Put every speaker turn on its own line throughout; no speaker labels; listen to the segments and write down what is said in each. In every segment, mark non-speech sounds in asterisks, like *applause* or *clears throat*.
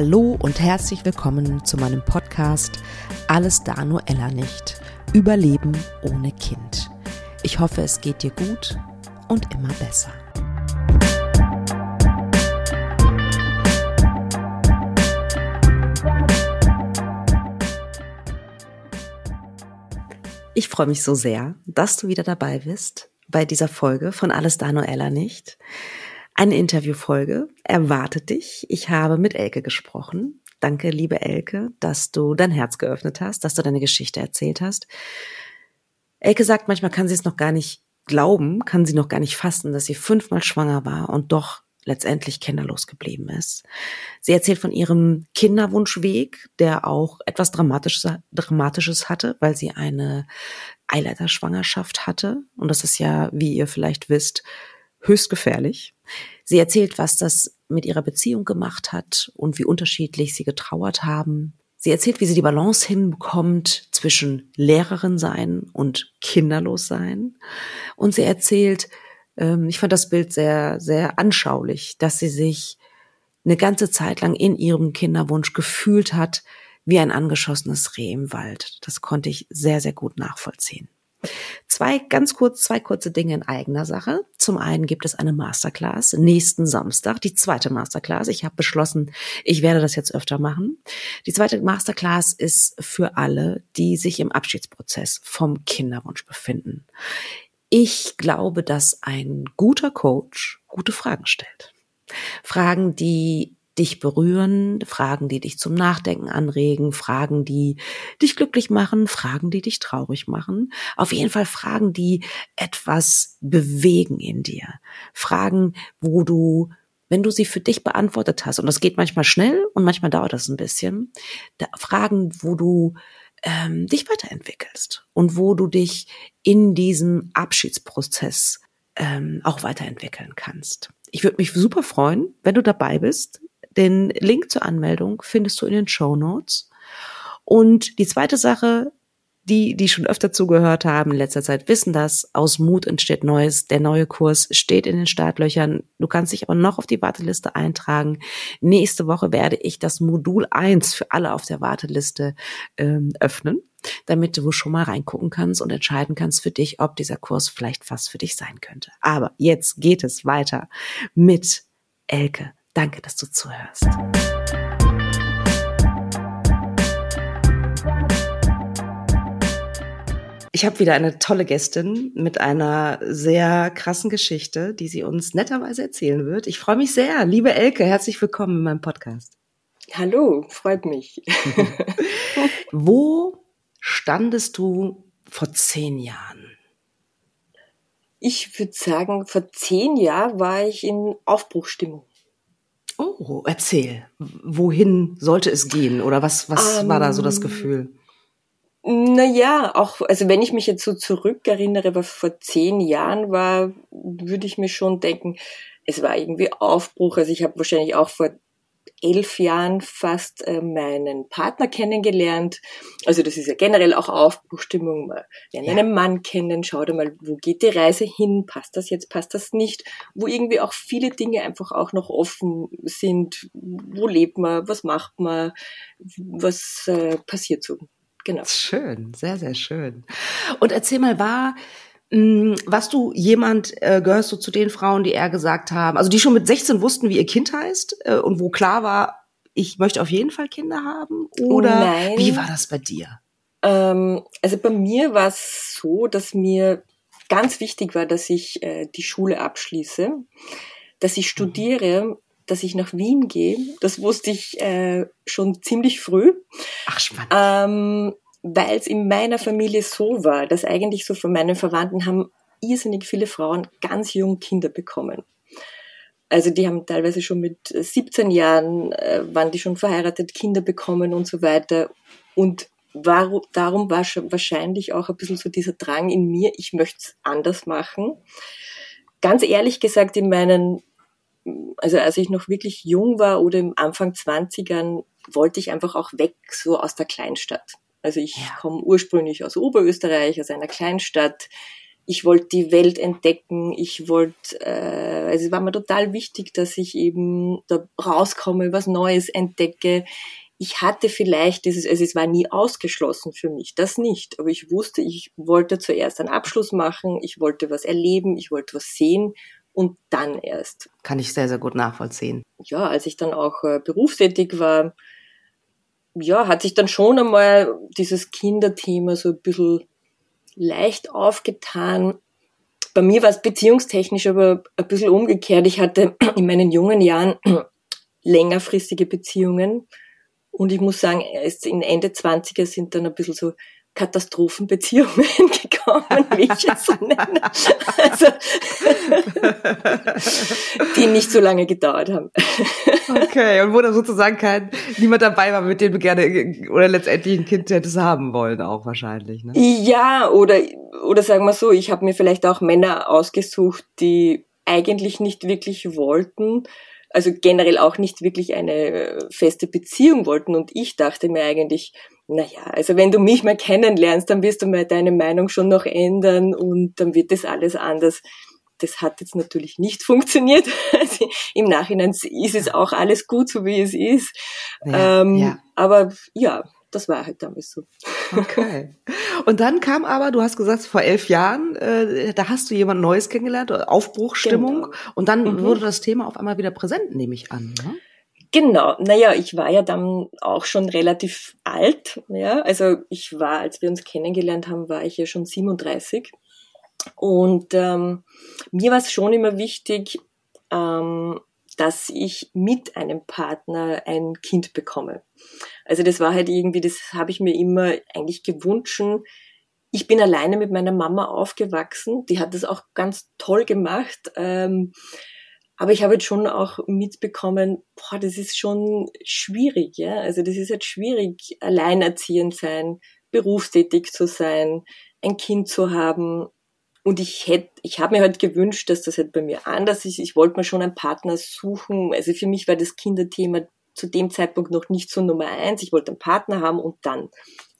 Hallo und herzlich willkommen zu meinem Podcast Alles da nur Ella nicht. Überleben ohne Kind. Ich hoffe, es geht dir gut und immer besser. Ich freue mich so sehr, dass du wieder dabei bist bei dieser Folge von Alles da nur Ella nicht. Eine Interviewfolge erwartet dich. Ich habe mit Elke gesprochen. Danke, liebe Elke, dass du dein Herz geöffnet hast, dass du deine Geschichte erzählt hast. Elke sagt, manchmal kann sie es noch gar nicht glauben, kann sie noch gar nicht fassen, dass sie fünfmal schwanger war und doch letztendlich kinderlos geblieben ist. Sie erzählt von ihrem Kinderwunschweg, der auch etwas Dramatisches, Dramatisches hatte, weil sie eine Eileiterschwangerschaft hatte. Und das ist ja, wie ihr vielleicht wisst, höchst gefährlich. Sie erzählt, was das mit ihrer Beziehung gemacht hat und wie unterschiedlich sie getrauert haben. Sie erzählt, wie sie die Balance hinbekommt zwischen Lehrerin sein und kinderlos sein. Und sie erzählt, ähm, ich fand das Bild sehr, sehr anschaulich, dass sie sich eine ganze Zeit lang in ihrem Kinderwunsch gefühlt hat wie ein angeschossenes Reh im Wald. Das konnte ich sehr, sehr gut nachvollziehen. Zwei, ganz kurz, zwei kurze Dinge in eigener Sache. Zum einen gibt es eine Masterclass nächsten Samstag, die zweite Masterclass. Ich habe beschlossen, ich werde das jetzt öfter machen. Die zweite Masterclass ist für alle, die sich im Abschiedsprozess vom Kinderwunsch befinden. Ich glaube, dass ein guter Coach gute Fragen stellt. Fragen, die dich berühren, Fragen, die dich zum Nachdenken anregen, Fragen, die dich glücklich machen, Fragen, die dich traurig machen. Auf jeden Fall Fragen, die etwas bewegen in dir. Fragen, wo du, wenn du sie für dich beantwortet hast, und das geht manchmal schnell und manchmal dauert das ein bisschen, Fragen, wo du ähm, dich weiterentwickelst und wo du dich in diesem Abschiedsprozess ähm, auch weiterentwickeln kannst. Ich würde mich super freuen, wenn du dabei bist. Den Link zur Anmeldung findest du in den Show Notes. Und die zweite Sache, die, die schon öfter zugehört haben in letzter Zeit, wissen das. Aus Mut entsteht Neues. Der neue Kurs steht in den Startlöchern. Du kannst dich aber noch auf die Warteliste eintragen. Nächste Woche werde ich das Modul 1 für alle auf der Warteliste ähm, öffnen, damit du schon mal reingucken kannst und entscheiden kannst für dich, ob dieser Kurs vielleicht was für dich sein könnte. Aber jetzt geht es weiter mit Elke. Danke, dass du zuhörst. Ich habe wieder eine tolle Gästin mit einer sehr krassen Geschichte, die sie uns netterweise erzählen wird. Ich freue mich sehr. Liebe Elke, herzlich willkommen in meinem Podcast.
Hallo, freut mich. *laughs*
Wo standest du vor zehn Jahren?
Ich würde sagen, vor zehn Jahren war ich in Aufbruchstimmung.
Oh, erzähl. Wohin sollte es gehen? Oder was, was um, war da so das ähm, Gefühl?
Naja, auch, also wenn ich mich jetzt so zurückerinnere, was vor zehn Jahren war, würde ich mir schon denken, es war irgendwie Aufbruch. Also ich habe wahrscheinlich auch vor elf Jahren fast äh, meinen Partner kennengelernt. Also das ist ja generell auch Aufbruchstimmung. Man lernt ja. einen Mann kennen, schaut mal, wo geht die Reise hin, passt das jetzt, passt das nicht, wo irgendwie auch viele Dinge einfach auch noch offen sind. Wo lebt man, was macht man, was äh, passiert so.
Genau. Schön, sehr, sehr schön. Und erzähl mal, war was du jemand, äh, gehörst du zu den Frauen, die eher gesagt haben, also die schon mit 16 wussten, wie ihr Kind heißt äh, und wo klar war, ich möchte auf jeden Fall Kinder haben? Oder Nein. wie war das bei dir?
Ähm, also bei mir war es so, dass mir ganz wichtig war, dass ich äh, die Schule abschließe, dass ich mhm. studiere, dass ich nach Wien gehe. Das wusste ich äh, schon ziemlich früh.
Ach, spannend.
Ähm, weil es in meiner Familie so war, dass eigentlich so von meinen Verwandten haben irrsinnig viele Frauen ganz jung Kinder bekommen. Also die haben teilweise schon mit 17 Jahren, äh, waren die schon verheiratet, Kinder bekommen und so weiter. Und war, darum war wahrscheinlich auch ein bisschen so dieser Drang in mir, ich möchte es anders machen. Ganz ehrlich gesagt, in meinen, also als ich noch wirklich jung war oder im Anfang 20ern, wollte ich einfach auch weg, so aus der Kleinstadt. Also ich ja. komme ursprünglich aus Oberösterreich, aus einer Kleinstadt. ich wollte die Welt entdecken, ich wollte, äh, also es war mir total wichtig, dass ich eben da rauskomme, was Neues entdecke. Ich hatte vielleicht dieses, also es war nie ausgeschlossen für mich, das nicht, aber ich wusste, ich wollte zuerst einen Abschluss machen, ich wollte was erleben, ich wollte was sehen und dann erst.
Kann ich sehr, sehr gut nachvollziehen.
Ja, als ich dann auch äh, berufstätig war, ja, hat sich dann schon einmal dieses Kinderthema so ein bisschen leicht aufgetan. Bei mir war es beziehungstechnisch aber ein bisschen umgekehrt. Ich hatte *clears throat* in meinen jungen Jahren *clears throat* längerfristige Beziehungen. Und ich muss sagen, erst in Ende 20er sind dann ein bisschen so Katastrophenbeziehungen *laughs* gekommen, wie ich es so nenne. Also, *laughs* die nicht so lange gedauert haben.
Okay, und wo da sozusagen kein, niemand dabei war, mit dem du gerne oder letztendlich ein Kind hättest haben wollen, auch wahrscheinlich. Ne?
Ja, oder, oder sagen wir so, ich habe mir vielleicht auch Männer ausgesucht, die eigentlich nicht wirklich wollten, also generell auch nicht wirklich eine feste Beziehung wollten. Und ich dachte mir eigentlich, naja, also wenn du mich mal kennenlernst, dann wirst du mal deine Meinung schon noch ändern und dann wird das alles anders. Das hat jetzt natürlich nicht funktioniert. *laughs* Also Im Nachhinein ist es auch alles gut, so wie es ist. Ja, ähm, ja. Aber ja, das war halt damals so.
Okay. *laughs* Und dann kam aber, du hast gesagt, vor elf Jahren, äh, da hast du jemand Neues kennengelernt, Aufbruchstimmung. Genau. Und dann mhm. wurde das Thema auf einmal wieder präsent, nehme ich an. Ne?
Genau, naja, ich war ja dann auch schon relativ alt, ja, also ich war, als wir uns kennengelernt haben, war ich ja schon 37 und ähm, mir war es schon immer wichtig, ähm, dass ich mit einem Partner ein Kind bekomme. Also das war halt irgendwie, das habe ich mir immer eigentlich gewünscht. Ich bin alleine mit meiner Mama aufgewachsen, die hat das auch ganz toll gemacht. Ähm, aber ich habe jetzt schon auch mitbekommen, boah, das ist schon schwierig, ja. Also das ist halt schwierig, alleinerziehend sein, berufstätig zu sein, ein Kind zu haben. Und ich hätte, ich habe mir halt gewünscht, dass das halt bei mir anders ist. Ich wollte mir schon einen Partner suchen. Also für mich war das Kinderthema zu dem Zeitpunkt noch nicht so Nummer eins. Ich wollte einen Partner haben und dann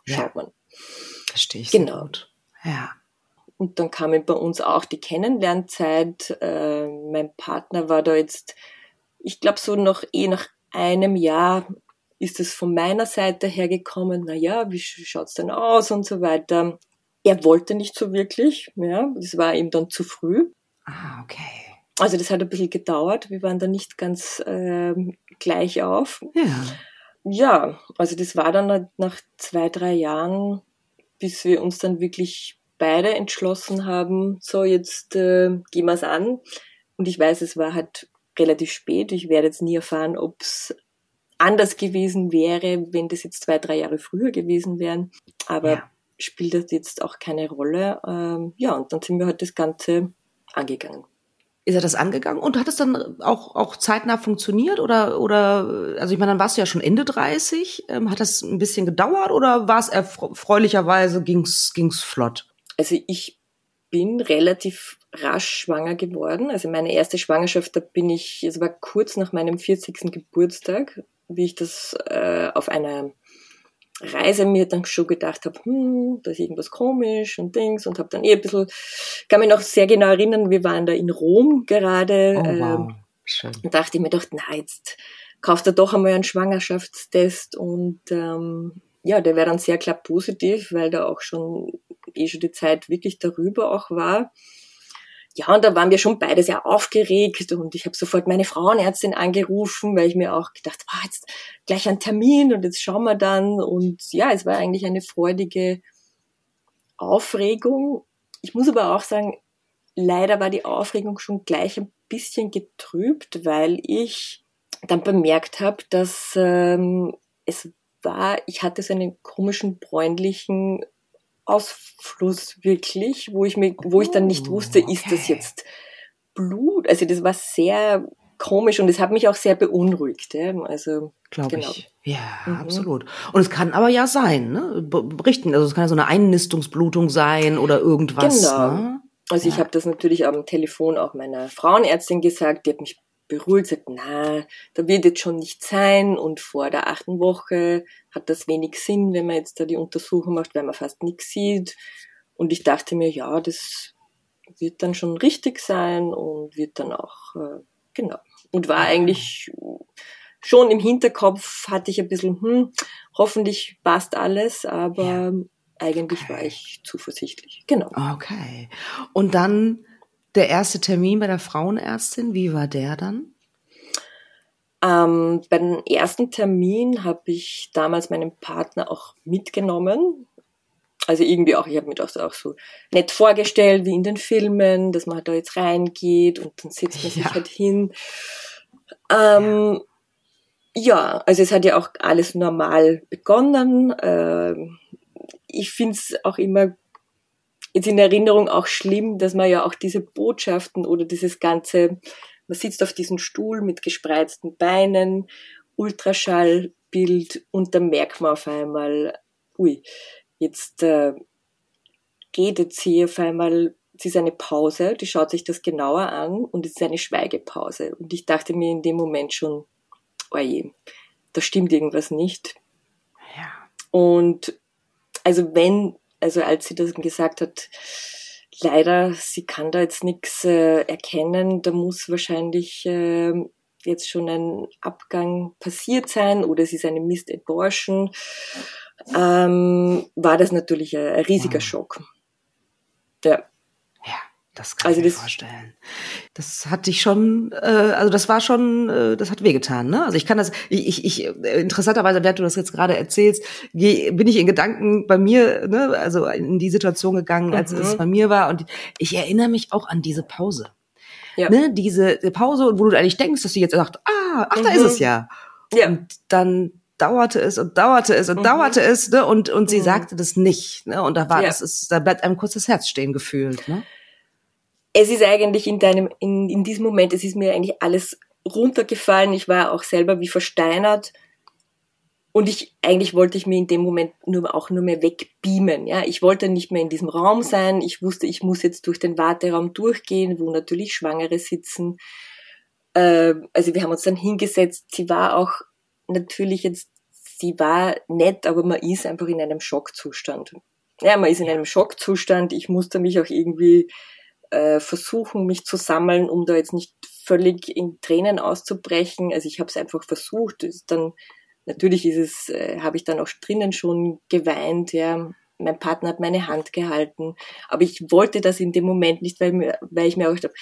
ja. schaut man.
Verstehe ich. Genau. Ja.
Und dann kam bei uns auch die Kennenlernzeit. Äh, mein Partner war da jetzt, ich glaube, so noch eh nach einem Jahr ist es von meiner Seite her gekommen, na ja, wie schaut's denn aus und so weiter. Er wollte nicht so wirklich, ja, das war ihm dann zu früh.
Ah, okay.
Also das hat ein bisschen gedauert, wir waren da nicht ganz äh, gleich auf.
Ja.
Ja, also das war dann nach zwei, drei Jahren, bis wir uns dann wirklich beide entschlossen haben, so jetzt äh, gehen wir es an. Und ich weiß, es war halt relativ spät. Ich werde jetzt nie erfahren, ob es anders gewesen wäre, wenn das jetzt zwei, drei Jahre früher gewesen wären. Aber ja. spielt das jetzt auch keine Rolle. Ähm, ja, und dann sind wir halt das Ganze angegangen.
Ist er das angegangen und hat es dann auch, auch zeitnah funktioniert oder, oder, also ich meine, dann warst du ja schon Ende 30. Ähm, hat das ein bisschen gedauert oder war es erfreulicherweise, ging's, ging's flott?
Also ich bin relativ rasch schwanger geworden. Also meine erste Schwangerschaft, da bin ich, es war kurz nach meinem 40. Geburtstag, wie ich das äh, auf einer Reise mir dann schon gedacht habe, hm, da ist irgendwas komisch und Dings und habe dann eh ein bisschen, kann mich noch sehr genau erinnern, wir waren da in Rom gerade oh, wow. ähm, Schön. und dachte ich mir doch, na jetzt kauft er doch einmal einen Schwangerschaftstest und ähm, ja, der wäre dann sehr klar positiv, weil da auch schon eh schon die Zeit wirklich darüber auch war. Ja, und da waren wir schon beide sehr aufgeregt und ich habe sofort meine Frauenärztin angerufen, weil ich mir auch gedacht, war jetzt gleich ein Termin und jetzt schauen wir dann. Und ja, es war eigentlich eine freudige Aufregung. Ich muss aber auch sagen, leider war die Aufregung schon gleich ein bisschen getrübt, weil ich dann bemerkt habe, dass ähm, es war, ich hatte so einen komischen bräunlichen Ausfluss wirklich, wo ich mir, wo ich dann nicht oh, wusste, okay. ist das jetzt Blut? Also das war sehr komisch und es hat mich auch sehr beunruhigt. Ja? Also
glaube genau. ich. Ja, mhm. absolut. Und es kann aber ja sein, ne? Berichten. Also es kann ja so eine Einnistungsblutung sein oder irgendwas. Genau. Ne?
Also ja. ich habe das natürlich am Telefon auch meiner Frauenärztin gesagt, die hat mich beruhigt, sagt, na, da wird jetzt schon nicht sein und vor der achten Woche hat das wenig Sinn, wenn man jetzt da die Untersuchung macht, weil man fast nichts sieht. Und ich dachte mir, ja, das wird dann schon richtig sein und wird dann auch, äh, genau. Und war eigentlich schon im Hinterkopf, hatte ich ein bisschen, hm, hoffentlich passt alles, aber ja. eigentlich war ich zuversichtlich. Genau.
Okay. Und dann der erste Termin bei der Frauenärztin, wie war der dann?
Ähm, beim ersten Termin habe ich damals meinen Partner auch mitgenommen. Also irgendwie auch, ich habe mir das auch so nett vorgestellt, wie in den Filmen, dass man halt da jetzt reingeht und dann sitzt man ja. sich halt hin. Ähm, ja. ja. also es hat ja auch alles normal begonnen. Ähm, ich finde es auch immer jetzt in Erinnerung auch schlimm, dass man ja auch diese Botschaften oder dieses ganze man sitzt auf diesem Stuhl mit gespreizten Beinen, Ultraschallbild und dann merkt man auf einmal, ui, jetzt äh, redet sie auf einmal, sie ist eine Pause, die schaut sich das genauer an und es ist eine Schweigepause. Und ich dachte mir in dem Moment schon, oje, da stimmt irgendwas nicht. Ja. Und also wenn, also als sie das gesagt hat, leider, sie kann da jetzt nichts äh, erkennen. Da muss wahrscheinlich äh, jetzt schon ein Abgang passiert sein oder es ist eine Missed Abortion. Ähm, war das natürlich ein, ein riesiger mhm. Schock.
Ja. Das kann also ich mir das, vorstellen. Das hat dich schon, äh, also das war schon, äh, das hat wehgetan, ne? Also ich kann das, ich, ich, ich interessanterweise, während du das jetzt gerade erzählst, geh, bin ich in Gedanken bei mir, ne, also in die Situation gegangen, als mhm. es bei mir war. Und ich erinnere mich auch an diese Pause. Ja. Ne, diese Pause, wo du eigentlich denkst, dass sie jetzt sagt, ah, ach, mhm. da ist es mhm. ja. ja. Und dann dauerte es und dauerte es und mhm. dauerte es, ne? Und, und sie mhm. sagte das nicht. Ne? Und da war ja. das ist, da bleibt einem kurz das Herz stehen gefühlt, ne?
Es ist eigentlich in deinem, in, in diesem Moment, es ist mir eigentlich alles runtergefallen. Ich war auch selber wie versteinert. Und ich, eigentlich wollte ich mir in dem Moment nur, auch nur mehr wegbeamen, ja. Ich wollte nicht mehr in diesem Raum sein. Ich wusste, ich muss jetzt durch den Warteraum durchgehen, wo natürlich Schwangere sitzen. Äh, also wir haben uns dann hingesetzt. Sie war auch natürlich jetzt, sie war nett, aber man ist einfach in einem Schockzustand. Ja, man ist in einem Schockzustand. Ich musste mich auch irgendwie äh, versuchen, mich zu sammeln, um da jetzt nicht völlig in Tränen auszubrechen. Also ich habe es einfach versucht. Ist dann natürlich ist es, äh, habe ich dann auch drinnen schon geweint. Ja, mein Partner hat meine Hand gehalten, aber ich wollte das in dem Moment nicht, weil, mir, weil ich mir auch gedacht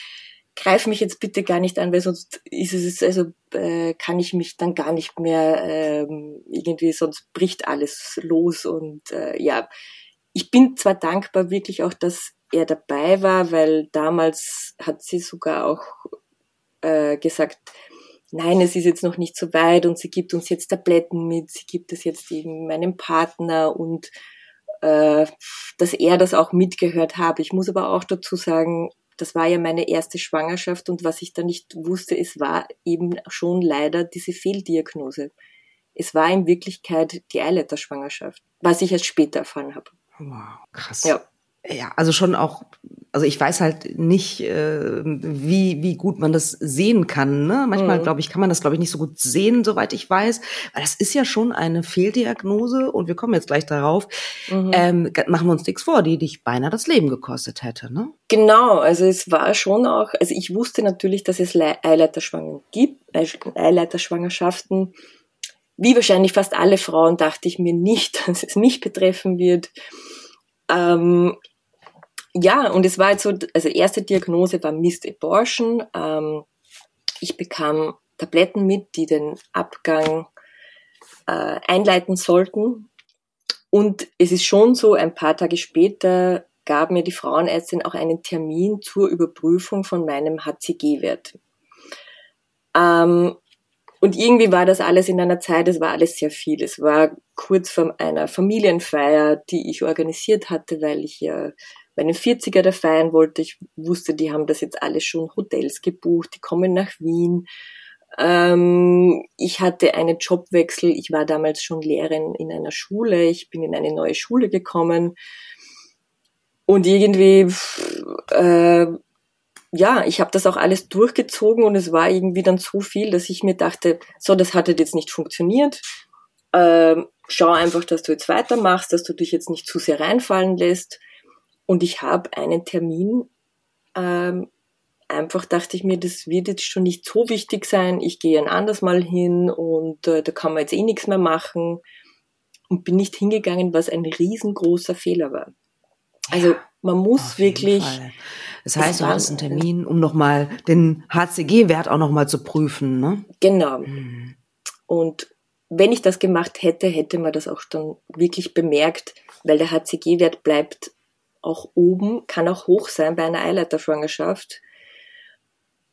greif mich jetzt bitte gar nicht an, weil sonst ist es, also äh, kann ich mich dann gar nicht mehr ähm, irgendwie, sonst bricht alles los und äh, ja, ich bin zwar dankbar wirklich auch, dass er dabei war, weil damals hat sie sogar auch äh, gesagt, nein, es ist jetzt noch nicht so weit und sie gibt uns jetzt Tabletten mit, sie gibt es jetzt eben meinem Partner und äh, dass er das auch mitgehört habe. Ich muss aber auch dazu sagen, das war ja meine erste Schwangerschaft und was ich da nicht wusste, es war eben schon leider diese Fehldiagnose. Es war in Wirklichkeit die Eileiterschwangerschaft, was ich erst später erfahren habe.
Wow, krass. Ja ja, also schon auch, also ich weiß halt nicht, äh, wie, wie gut man das sehen kann. Ne? Manchmal, mhm. glaube ich, kann man das, glaube ich, nicht so gut sehen, soweit ich weiß. Weil das ist ja schon eine Fehldiagnose und wir kommen jetzt gleich darauf. Mhm. Ähm, machen wir uns nichts vor, die dich beinahe das Leben gekostet hätte, ne?
Genau, also es war schon auch, also ich wusste natürlich, dass es Eileiterschwangen gibt, Eileiterschwangerschaften. Wie wahrscheinlich fast alle Frauen dachte ich mir nicht, *laughs* dass es mich betreffen wird. Ähm, ja, und es war jetzt so, also erste Diagnose war Missed Abortion. Ähm, ich bekam Tabletten mit, die den Abgang äh, einleiten sollten. Und es ist schon so, ein paar Tage später gab mir die Frauenärztin auch einen Termin zur Überprüfung von meinem HCG-Wert. Ähm, und irgendwie war das alles in einer Zeit, es war alles sehr viel. Es war kurz vor einer Familienfeier, die ich organisiert hatte, weil ich ja meinen 40er da feiern wollte. Ich wusste, die haben das jetzt alles schon Hotels gebucht, die kommen nach Wien. Ähm, ich hatte einen Jobwechsel. Ich war damals schon Lehrerin in einer Schule. Ich bin in eine neue Schule gekommen. Und irgendwie, äh, ja, ich habe das auch alles durchgezogen und es war irgendwie dann so viel, dass ich mir dachte, so, das hat jetzt nicht funktioniert. Ähm, schau einfach, dass du jetzt weitermachst, dass du dich jetzt nicht zu sehr reinfallen lässt. Und ich habe einen Termin Ähm, einfach dachte ich mir, das wird jetzt schon nicht so wichtig sein. Ich gehe ein anderes Mal hin und äh, da kann man jetzt eh nichts mehr machen. Und bin nicht hingegangen, was ein riesengroßer Fehler war. Also man muss wirklich.
Das heißt, du hattest einen Termin, um nochmal den HCG-Wert auch nochmal zu prüfen, ne?
Genau. Hm. Und wenn ich das gemacht hätte, hätte man das auch dann wirklich bemerkt, weil der HCG-Wert bleibt auch oben, kann auch hoch sein bei einer Eileiterschwangerschaft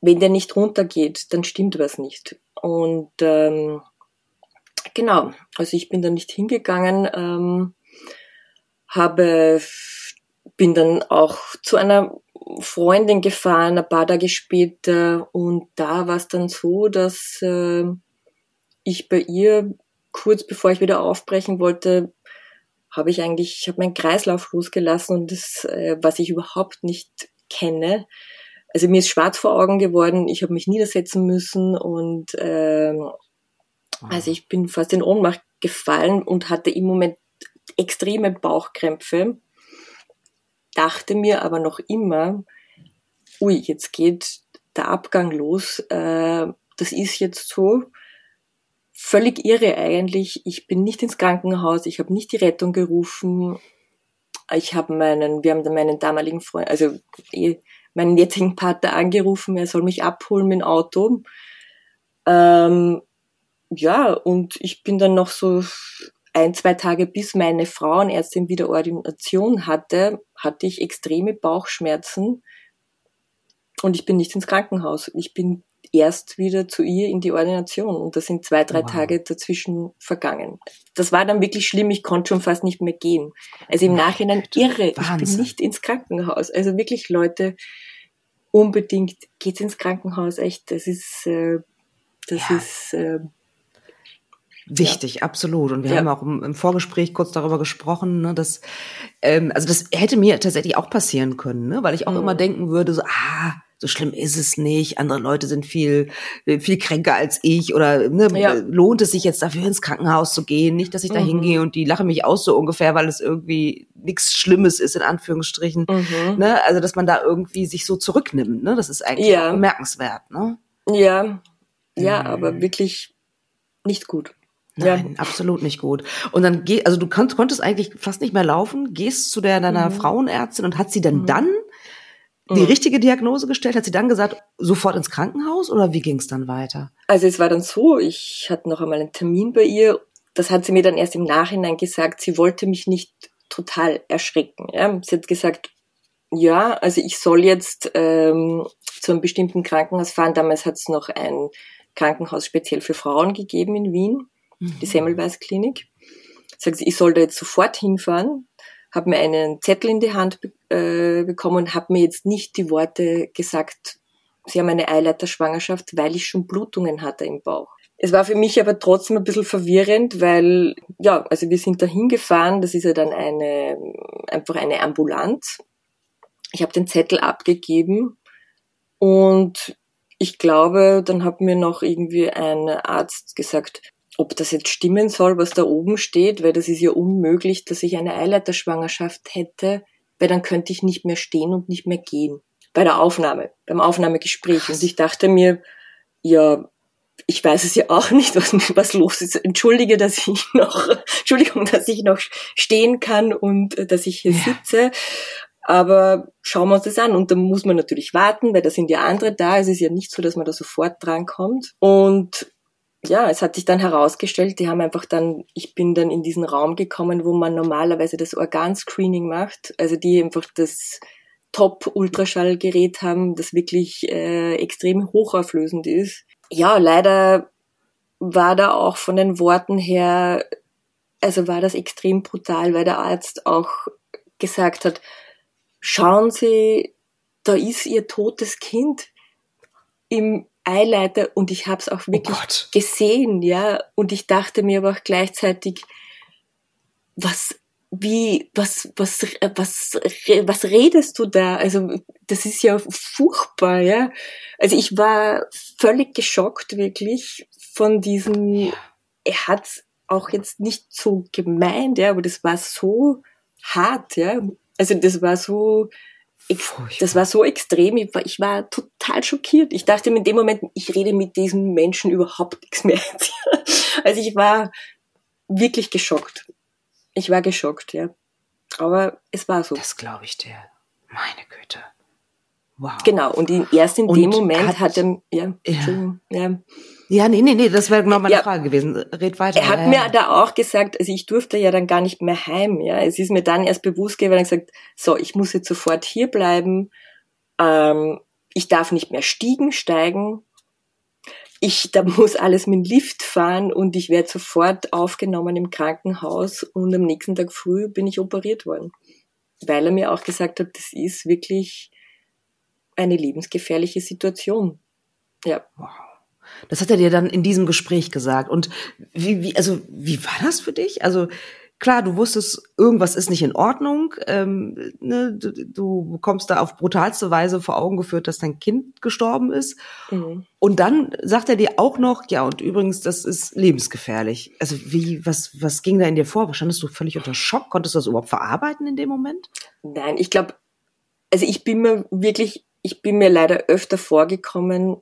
wenn der nicht runtergeht, dann stimmt was nicht. Und ähm, genau, also ich bin da nicht hingegangen, ähm, habe, bin dann auch zu einer Freundin gefahren, ein paar Tage später, und da war es dann so, dass äh, ich bei ihr kurz bevor ich wieder aufbrechen wollte, habe ich eigentlich, ich habe meinen Kreislauf losgelassen und das, äh, was ich überhaupt nicht kenne, also mir ist schwarz vor Augen geworden, ich habe mich niedersetzen müssen und ähm, also ich bin fast in Ohnmacht gefallen und hatte im Moment extreme Bauchkrämpfe, dachte mir aber noch immer, ui, jetzt geht der Abgang los, äh, das ist jetzt so, völlig irre eigentlich. Ich bin nicht ins Krankenhaus, ich habe nicht die Rettung gerufen. Ich habe meinen, wir haben dann meinen damaligen Freund, also eh, meinen jetzigen Partner angerufen, er soll mich abholen mit dem Auto. Ähm, ja, und ich bin dann noch so ein, zwei Tage bis meine Frauenärztin wieder Ordination hatte, hatte ich extreme Bauchschmerzen und ich bin nicht ins Krankenhaus. Ich bin erst wieder zu ihr in die Ordination und da sind zwei, drei wow. Tage dazwischen vergangen. Das war dann wirklich schlimm, ich konnte schon fast nicht mehr gehen. Also im Nachhinein irre, Wahnsinn. ich bin nicht ins Krankenhaus. Also wirklich Leute, unbedingt geht's ins Krankenhaus, echt, das ist, äh, das ja. ist, äh,
Wichtig, ja. absolut. Und wir ja. haben auch im, im, Vorgespräch kurz darüber gesprochen, ne, dass, ähm, also das hätte mir tatsächlich auch passieren können, ne, weil ich auch mhm. immer denken würde, so, ah, so schlimm ist es nicht. Andere Leute sind viel, viel kränker als ich oder ne, ja. lohnt es sich jetzt dafür ins Krankenhaus zu gehen? Nicht, dass ich da mhm. hingehe und die lachen mich aus so ungefähr, weil es irgendwie nichts Schlimmes ist, in Anführungsstrichen. Mhm. Ne? Also, dass man da irgendwie sich so zurücknimmt, ne? Das ist eigentlich ja. bemerkenswert, ne?
Ja, ja, mhm. aber wirklich nicht gut.
Nein, ja. absolut nicht gut. Und dann geh, also du konntest eigentlich fast nicht mehr laufen, gehst zu der deiner mhm. Frauenärztin und hat sie denn mhm. dann die mhm. richtige Diagnose gestellt? Hat sie dann gesagt, sofort ins Krankenhaus oder wie ging es dann weiter?
Also es war dann so, ich hatte noch einmal einen Termin bei ihr. Das hat sie mir dann erst im Nachhinein gesagt. Sie wollte mich nicht total erschrecken. Ja? Sie hat gesagt, ja, also ich soll jetzt ähm, zu einem bestimmten Krankenhaus fahren. Damals hat es noch ein Krankenhaus speziell für Frauen gegeben in Wien, mhm. die Semmelweis Klinik. Sagt sie, ich soll da jetzt sofort hinfahren habe mir einen Zettel in die Hand äh, bekommen habe mir jetzt nicht die Worte gesagt, sie haben eine Eileiterschwangerschaft, weil ich schon Blutungen hatte im Bauch. Es war für mich aber trotzdem ein bisschen verwirrend, weil, ja, also wir sind da hingefahren, das ist ja dann eine, einfach eine Ambulanz. Ich habe den Zettel abgegeben und ich glaube, dann hat mir noch irgendwie ein Arzt gesagt, ob das jetzt stimmen soll, was da oben steht, weil das ist ja unmöglich, dass ich eine Eileiterschwangerschaft hätte, weil dann könnte ich nicht mehr stehen und nicht mehr gehen. Bei der Aufnahme, beim Aufnahmegespräch. Und ich dachte mir, ja, ich weiß es ja auch nicht, was, *laughs* was los ist. Entschuldige, dass ich noch, *laughs* Entschuldigung, dass ich noch stehen kann und äh, dass ich hier ja. sitze. Aber schauen wir uns das an. Und da muss man natürlich warten, weil da sind ja andere da. Es ist ja nicht so, dass man da sofort drankommt. Und ja, es hat sich dann herausgestellt, die haben einfach dann, ich bin dann in diesen Raum gekommen, wo man normalerweise das Organscreening macht, also die einfach das Top-Ultraschallgerät haben, das wirklich äh, extrem hochauflösend ist. Ja, leider war da auch von den Worten her, also war das extrem brutal, weil der Arzt auch gesagt hat, schauen Sie, da ist Ihr totes Kind im Eileiter und ich habe es auch oh wirklich oh gesehen, ja. Und ich dachte mir aber auch gleichzeitig, was, wie, was, was, was, was redest du da? Also das ist ja furchtbar, ja. Also ich war völlig geschockt wirklich von diesem. Ja. Er hat's auch jetzt nicht so gemeint, ja, aber das war so hart, ja. Also das war so das war so extrem, ich war, ich war total schockiert. Ich dachte mir in dem Moment, ich rede mit diesem Menschen überhaupt nichts mehr. *laughs* also ich war wirklich geschockt. Ich war geschockt, ja. Aber es war so.
Das glaube ich dir. Meine Güte. Wow.
Genau, und erst in und dem Moment hat, hat er, ja,
ja. ja. Ja, nee, nee, nee, das wäre genau meine ja, Frage gewesen. Red weiter.
Er hat ja. mir da auch gesagt, also ich durfte ja dann gar nicht mehr heim, ja. Es ist mir dann erst bewusst geworden, er gesagt, so, ich muss jetzt sofort hier bleiben, ähm, ich darf nicht mehr Stiegen steigen, ich, da muss alles mit dem Lift fahren und ich werde sofort aufgenommen im Krankenhaus und am nächsten Tag früh bin ich operiert worden. Weil er mir auch gesagt hat, das ist wirklich eine lebensgefährliche Situation. Ja.
Wow. Das hat er dir dann in diesem Gespräch gesagt. Und wie, wie, also, wie war das für dich? Also, klar, du wusstest, irgendwas ist nicht in Ordnung. Ähm, ne, du, du bekommst da auf brutalste Weise vor Augen geführt, dass dein Kind gestorben ist. Mhm. Und dann sagt er dir auch noch, ja, und übrigens, das ist lebensgefährlich. Also, wie, was, was ging da in dir vor? Standest du völlig unter Schock? Konntest du das überhaupt verarbeiten in dem Moment?
Nein, ich glaube, also ich bin mir wirklich ich bin mir leider öfter vorgekommen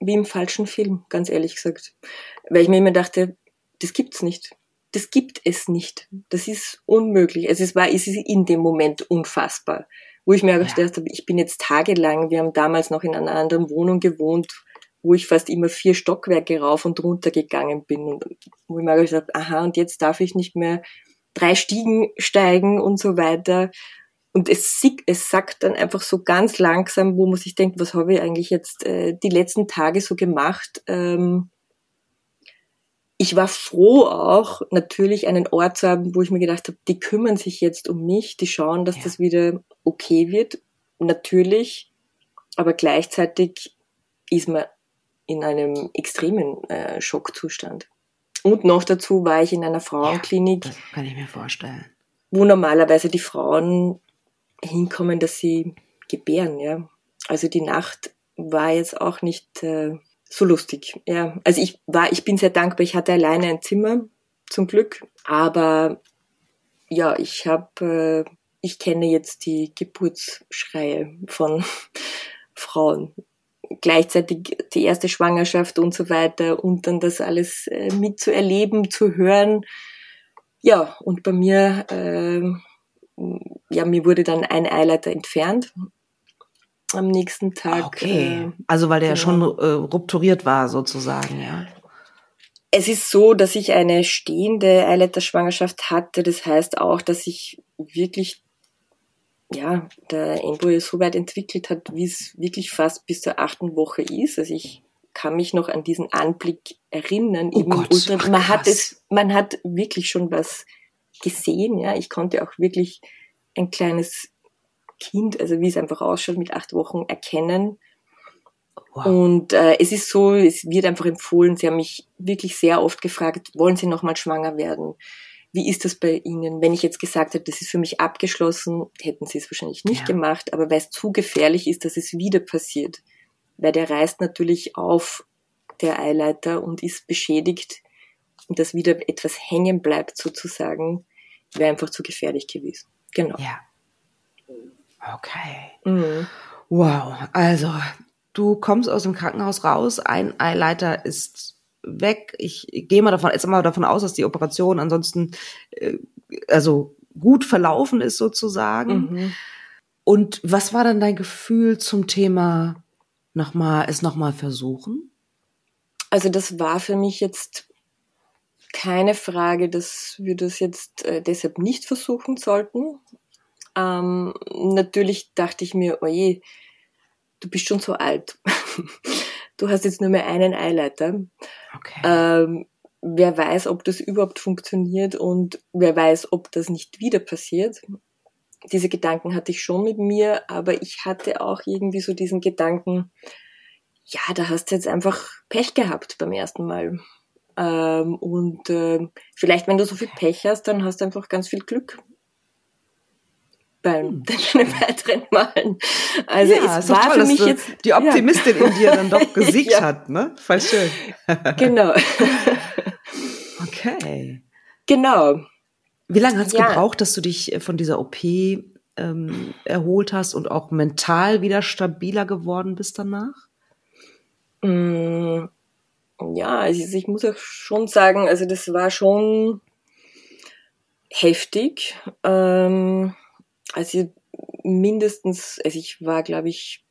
wie im falschen Film, ganz ehrlich gesagt. Weil ich mir immer dachte, das gibt's nicht. Das gibt es nicht. Das ist unmöglich. Also es war, es ist in dem Moment unfassbar. Wo ich mir ja. gedacht habe, ich bin jetzt tagelang, wir haben damals noch in einer anderen Wohnung gewohnt, wo ich fast immer vier Stockwerke rauf und runter gegangen bin und wo ich mir gedacht habe, aha, und jetzt darf ich nicht mehr drei Stiegen steigen und so weiter. Und es, es sagt dann einfach so ganz langsam, wo man sich denkt, was habe ich eigentlich jetzt äh, die letzten Tage so gemacht. Ähm, ich war froh auch, natürlich einen Ort zu haben, wo ich mir gedacht habe, die kümmern sich jetzt um mich, die schauen, dass ja. das wieder okay wird. Natürlich, aber gleichzeitig ist man in einem extremen äh, Schockzustand. Und noch dazu war ich in einer Frauenklinik.
Ja, das kann ich mir vorstellen.
Wo normalerweise die Frauen hinkommen, dass sie gebären, ja. Also die Nacht war jetzt auch nicht äh, so lustig, ja. Also ich war, ich bin sehr dankbar, ich hatte alleine ein Zimmer, zum Glück, aber ja, ich habe, äh, ich kenne jetzt die Geburtsschreie von *laughs* Frauen. Gleichzeitig die erste Schwangerschaft und so weiter und dann das alles äh, mitzuerleben, zu hören. Ja, und bei mir äh, ja, mir wurde dann ein Eileiter entfernt am nächsten Tag.
Okay. Äh, also weil der ja schon äh, rupturiert war sozusagen, ja.
Es ist so, dass ich eine stehende Eileiterschwangerschaft hatte. Das heißt auch, dass ich wirklich, ja, der Embryo so weit entwickelt hat, wie es wirklich fast bis zur achten Woche ist. Also ich kann mich noch an diesen Anblick erinnern.
Oh Gott,
man hat es, man hat wirklich schon was gesehen. Ja, ich konnte auch wirklich ein kleines Kind, also wie es einfach ausschaut, mit acht Wochen erkennen. Wow. Und äh, es ist so, es wird einfach empfohlen. Sie haben mich wirklich sehr oft gefragt, wollen Sie nochmal schwanger werden? Wie ist das bei Ihnen? Wenn ich jetzt gesagt hätte, das ist für mich abgeschlossen, hätten Sie es wahrscheinlich nicht ja. gemacht, aber weil es zu gefährlich ist, dass es wieder passiert. Weil der reißt natürlich auf, der Eileiter, und ist beschädigt und dass wieder etwas hängen bleibt sozusagen, wäre einfach zu gefährlich gewesen. Genau.
Ja. Okay. Mhm. Wow. Also, du kommst aus dem Krankenhaus raus, ein Eileiter ist weg. Ich gehe mal davon, jetzt mal davon aus, dass die Operation ansonsten äh, also gut verlaufen ist sozusagen. Mhm. Und was war dann dein Gefühl zum Thema nochmal, es nochmal versuchen?
Also das war für mich jetzt keine Frage, dass wir das jetzt äh, deshalb nicht versuchen sollten. Ähm, natürlich dachte ich mir, oje, du bist schon so alt. *laughs* du hast jetzt nur mehr einen Eileiter. Okay. Ähm, wer weiß, ob das überhaupt funktioniert und wer weiß, ob das nicht wieder passiert. Diese Gedanken hatte ich schon mit mir, aber ich hatte auch irgendwie so diesen Gedanken, ja, da hast du jetzt einfach Pech gehabt beim ersten Mal. Ähm, und äh, vielleicht, wenn du so viel Pech hast, dann hast du einfach ganz viel Glück beim hm. *laughs* weiteren Malen. Also ja, es war toll, für mich jetzt
die Optimistin ja. in dir dann doch *laughs* gesiegt ja. hat, ne? Voll schön. *laughs*
genau.
okay.
Genau.
Wie lange hat es gebraucht, dass du dich von dieser OP ähm, erholt hast und auch mental wieder stabiler geworden bist danach?
Ja, also ich muss auch schon sagen, also das war schon heftig. Ähm, also mindestens, also ich war, glaube ich,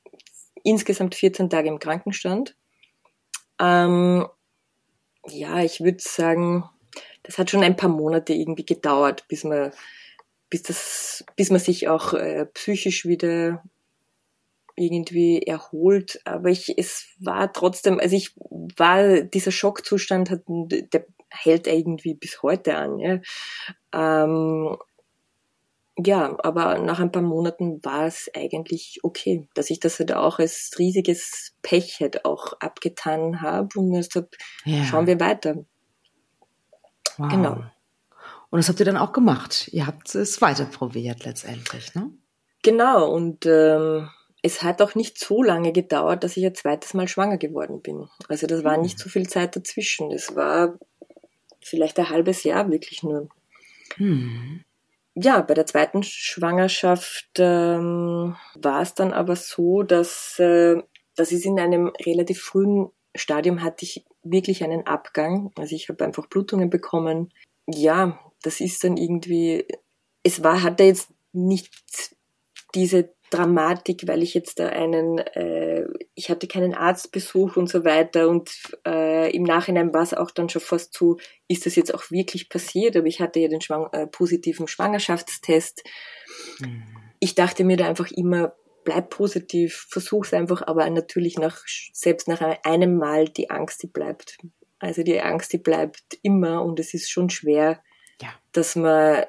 insgesamt 14 Tage im Krankenstand. Ähm, ja, ich würde sagen, das hat schon ein paar Monate irgendwie gedauert, bis man, bis das, bis man sich auch äh, psychisch wieder irgendwie erholt. Aber ich, es war trotzdem, also ich war, dieser Schockzustand hat, der hält irgendwie bis heute an. Ja. Ähm, ja, aber nach ein paar Monaten war es eigentlich okay, dass ich das halt auch als riesiges Pech halt auch abgetan habe und gesagt ja. schauen wir weiter.
Wow. Genau. Und das habt ihr dann auch gemacht. Ihr habt es weiter probiert letztendlich, ne?
Genau. Und ähm, es hat auch nicht so lange gedauert, dass ich ein zweites Mal schwanger geworden bin. Also das war nicht hm. so viel Zeit dazwischen. Es war vielleicht ein halbes Jahr wirklich nur. Hm ja, bei der zweiten Schwangerschaft ähm, war es dann aber so, dass, äh, dass ich in einem relativ frühen Stadium hatte ich wirklich einen Abgang. Also ich habe einfach Blutungen bekommen. Ja, das ist dann irgendwie, es war, hatte jetzt nicht diese Dramatik, weil ich jetzt da einen, äh, ich hatte keinen Arztbesuch und so weiter und äh, im Nachhinein war es auch dann schon fast so, ist das jetzt auch wirklich passiert? Aber ich hatte ja den Schwang äh, positiven Schwangerschaftstest. Mhm. Ich dachte mir da einfach immer, bleib positiv, versuch's einfach, aber natürlich nach, selbst nach einem Mal die Angst, die bleibt. Also die Angst, die bleibt immer und es ist schon schwer, ja. dass man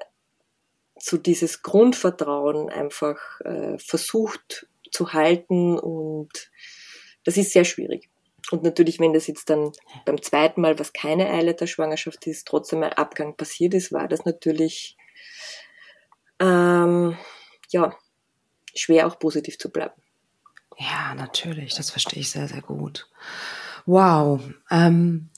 so dieses Grundvertrauen einfach äh, versucht zu halten und das ist sehr schwierig. Und natürlich, wenn das jetzt dann beim zweiten Mal, was keine Eileiter-Schwangerschaft ist, trotzdem ein Abgang passiert ist, war das natürlich ähm, ja schwer auch positiv zu bleiben.
Ja, natürlich, das verstehe ich sehr, sehr gut. Wow. Ähm,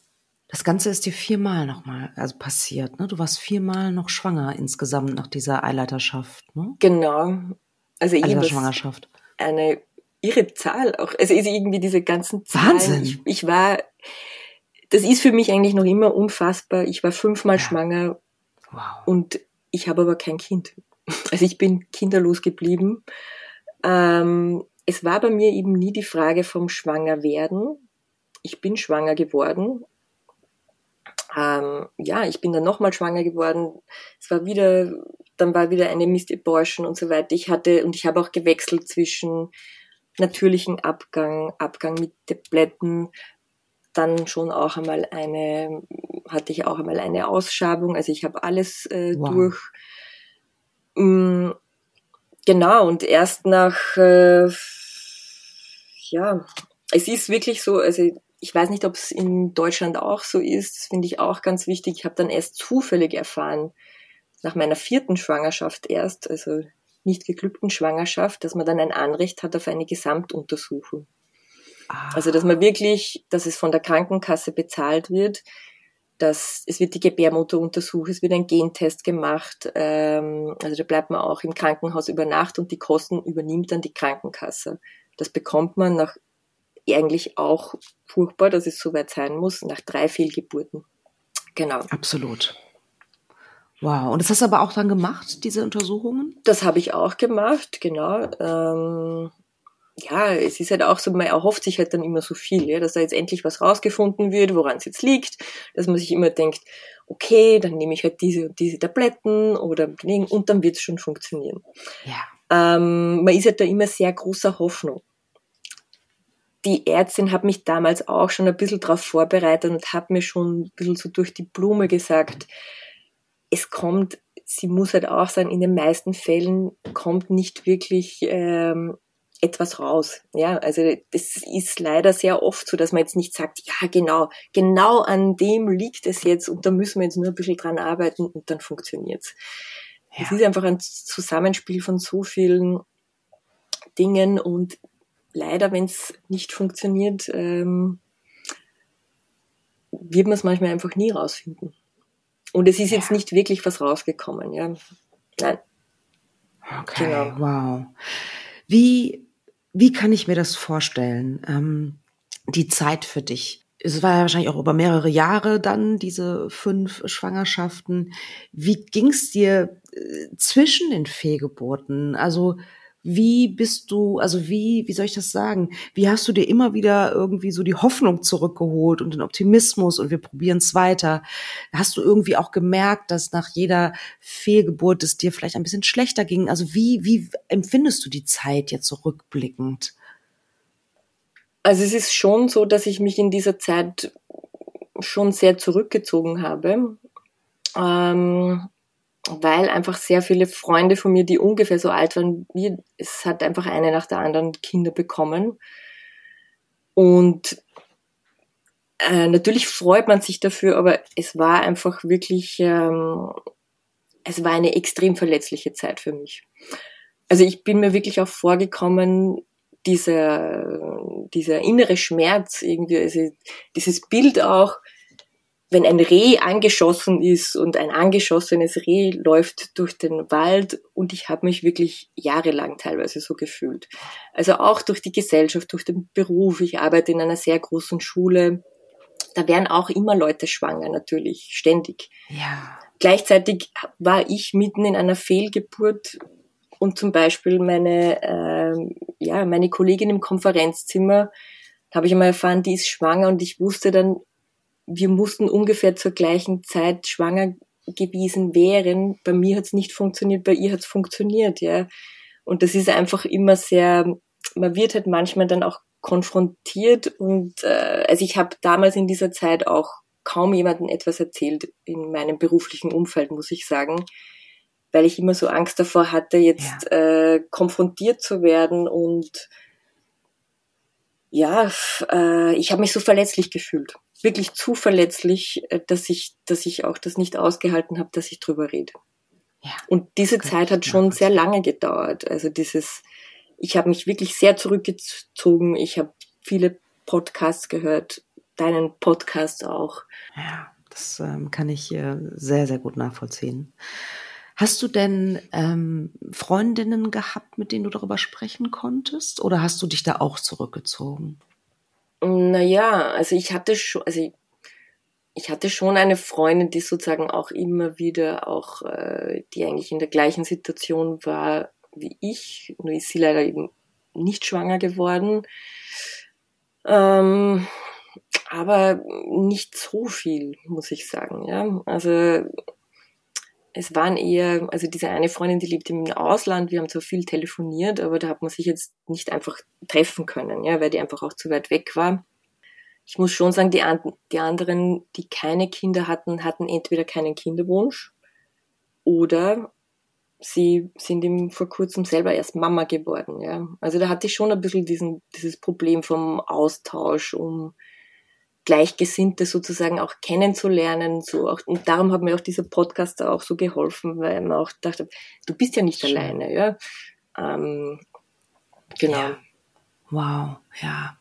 das Ganze ist dir viermal nochmal also passiert, ne? Du warst viermal noch schwanger insgesamt nach dieser Eileiterschaft, ne?
Genau.
Also Schwangerschaft.
Eine irre Zahl auch. Also ist irgendwie diese ganzen Zahlen.
Wahnsinn.
Ich, ich, war, das ist für mich eigentlich noch immer unfassbar. Ich war fünfmal ja. schwanger. Wow. Und ich habe aber kein Kind. *laughs* Also ich bin kinderlos geblieben. Ähm, es war bei mir eben nie die Frage vom Schwangerwerden. Ich bin schwanger geworden ähm, ja, ich bin dann nochmal schwanger geworden. Es war wieder, dann war wieder eine Mist Abortion und so weiter. Ich hatte, und ich habe auch gewechselt zwischen natürlichen Abgang, Abgang mit Tabletten, dann schon auch einmal eine, hatte ich auch einmal eine Ausschabung. Also ich habe alles äh, wow. durch. Ähm, genau, und erst nach, äh, ja, es ist wirklich so, also ich weiß nicht, ob es in Deutschland auch so ist, das finde ich auch ganz wichtig. Ich habe dann erst zufällig erfahren, nach meiner vierten Schwangerschaft erst, also nicht geglückten Schwangerschaft, dass man dann ein Anrecht hat auf eine Gesamtuntersuchung. Ah. Also dass man wirklich, dass es von der Krankenkasse bezahlt wird, dass es wird die Gebärmutter untersucht, es wird ein Gentest gemacht, ähm, also da bleibt man auch im Krankenhaus über Nacht und die Kosten übernimmt dann die Krankenkasse. Das bekommt man nach eigentlich auch furchtbar, dass es so weit sein muss, nach drei Fehlgeburten. Genau.
Absolut. Wow. Und das hast du aber auch dann gemacht, diese Untersuchungen?
Das habe ich auch gemacht, genau. Ähm, ja, es ist halt auch so, man erhofft sich halt dann immer so viel, ja, dass da jetzt endlich was rausgefunden wird, woran es jetzt liegt, dass man sich immer denkt, okay, dann nehme ich halt diese und diese Tabletten oder und dann wird es schon funktionieren. Ja. Ähm, man ist halt da immer sehr großer Hoffnung die Ärztin hat mich damals auch schon ein bisschen darauf vorbereitet und hat mir schon ein bisschen so durch die Blume gesagt, es kommt, sie muss halt auch sagen, in den meisten Fällen kommt nicht wirklich ähm, etwas raus. Ja, also das ist leider sehr oft so, dass man jetzt nicht sagt, ja genau, genau an dem liegt es jetzt und da müssen wir jetzt nur ein bisschen dran arbeiten und dann funktioniert's. Ja. Es ist einfach ein Zusammenspiel von so vielen Dingen und leider, wenn es nicht funktioniert, ähm, wird man es manchmal einfach nie rausfinden. Und es ist jetzt nicht wirklich was rausgekommen, ja. Nein.
Okay, genau. wow. Wie, wie kann ich mir das vorstellen? Ähm, die Zeit für dich. Es war ja wahrscheinlich auch über mehrere Jahre dann, diese fünf Schwangerschaften. Wie ging's dir äh, zwischen den Fehlgeburten? Also wie bist du, also wie, wie soll ich das sagen? Wie hast du dir immer wieder irgendwie so die Hoffnung zurückgeholt und den Optimismus und wir probieren es weiter? Hast du irgendwie auch gemerkt, dass nach jeder Fehlgeburt es dir vielleicht ein bisschen schlechter ging? Also wie, wie empfindest du die Zeit jetzt zurückblickend?
Also es ist schon so, dass ich mich in dieser Zeit schon sehr zurückgezogen habe. Ähm, weil einfach sehr viele Freunde von mir, die ungefähr so alt waren wie, es hat einfach eine nach der anderen Kinder bekommen. Und äh, natürlich freut man sich dafür, aber es war einfach wirklich, ähm, es war eine extrem verletzliche Zeit für mich. Also ich bin mir wirklich auch vorgekommen, dieser, dieser innere Schmerz irgendwie, also dieses Bild auch, wenn ein Reh angeschossen ist und ein angeschossenes Reh läuft durch den Wald und ich habe mich wirklich jahrelang teilweise so gefühlt. Also auch durch die Gesellschaft, durch den Beruf. Ich arbeite in einer sehr großen Schule. Da werden auch immer Leute schwanger, natürlich, ständig.
Ja.
Gleichzeitig war ich mitten in einer Fehlgeburt und zum Beispiel meine, äh, ja, meine Kollegin im Konferenzzimmer, habe ich einmal erfahren, die ist schwanger und ich wusste dann, wir mussten ungefähr zur gleichen Zeit schwanger gewesen wären. Bei mir hat es nicht funktioniert, bei ihr hat es funktioniert, ja. Und das ist einfach immer sehr, man wird halt manchmal dann auch konfrontiert und äh, also ich habe damals in dieser Zeit auch kaum jemandem etwas erzählt in meinem beruflichen Umfeld, muss ich sagen, weil ich immer so Angst davor hatte, jetzt ja. äh, konfrontiert zu werden und ja, äh, ich habe mich so verletzlich gefühlt wirklich zu verletzlich, äh, dass ich, dass ich auch das nicht ausgehalten habe, dass ich drüber rede. Ja, und diese Zeit hat schon sehr lange gedauert. Also dieses, ich habe mich wirklich sehr zurückgezogen. Ich habe viele Podcasts gehört, deinen Podcast auch.
Ja, das ähm, kann ich äh, sehr, sehr gut nachvollziehen. Hast du denn ähm, Freundinnen gehabt, mit denen du darüber sprechen konntest? Oder hast du dich da auch zurückgezogen?
Naja, also ich hatte schon, also ich, ich hatte schon eine Freundin, die sozusagen auch immer wieder auch, äh, die eigentlich in der gleichen Situation war wie ich, nur ist sie leider eben nicht schwanger geworden. Ähm, aber nicht so viel, muss ich sagen, ja. Also es waren eher, also diese eine Freundin, die lebt im Ausland, wir haben zwar viel telefoniert, aber da hat man sich jetzt nicht einfach treffen können, ja, weil die einfach auch zu weit weg war. Ich muss schon sagen, die, die anderen, die keine Kinder hatten, hatten entweder keinen Kinderwunsch oder sie sind ihm vor kurzem selber erst Mama geworden, ja. Also da hatte ich schon ein bisschen diesen, dieses Problem vom Austausch, um Gleichgesinnte sozusagen auch kennenzulernen. So auch, und darum hat mir auch dieser Podcast auch so geholfen, weil man auch dachte, du bist ja nicht Schön. alleine, ja. Ähm, genau.
Ja. Wow, ja,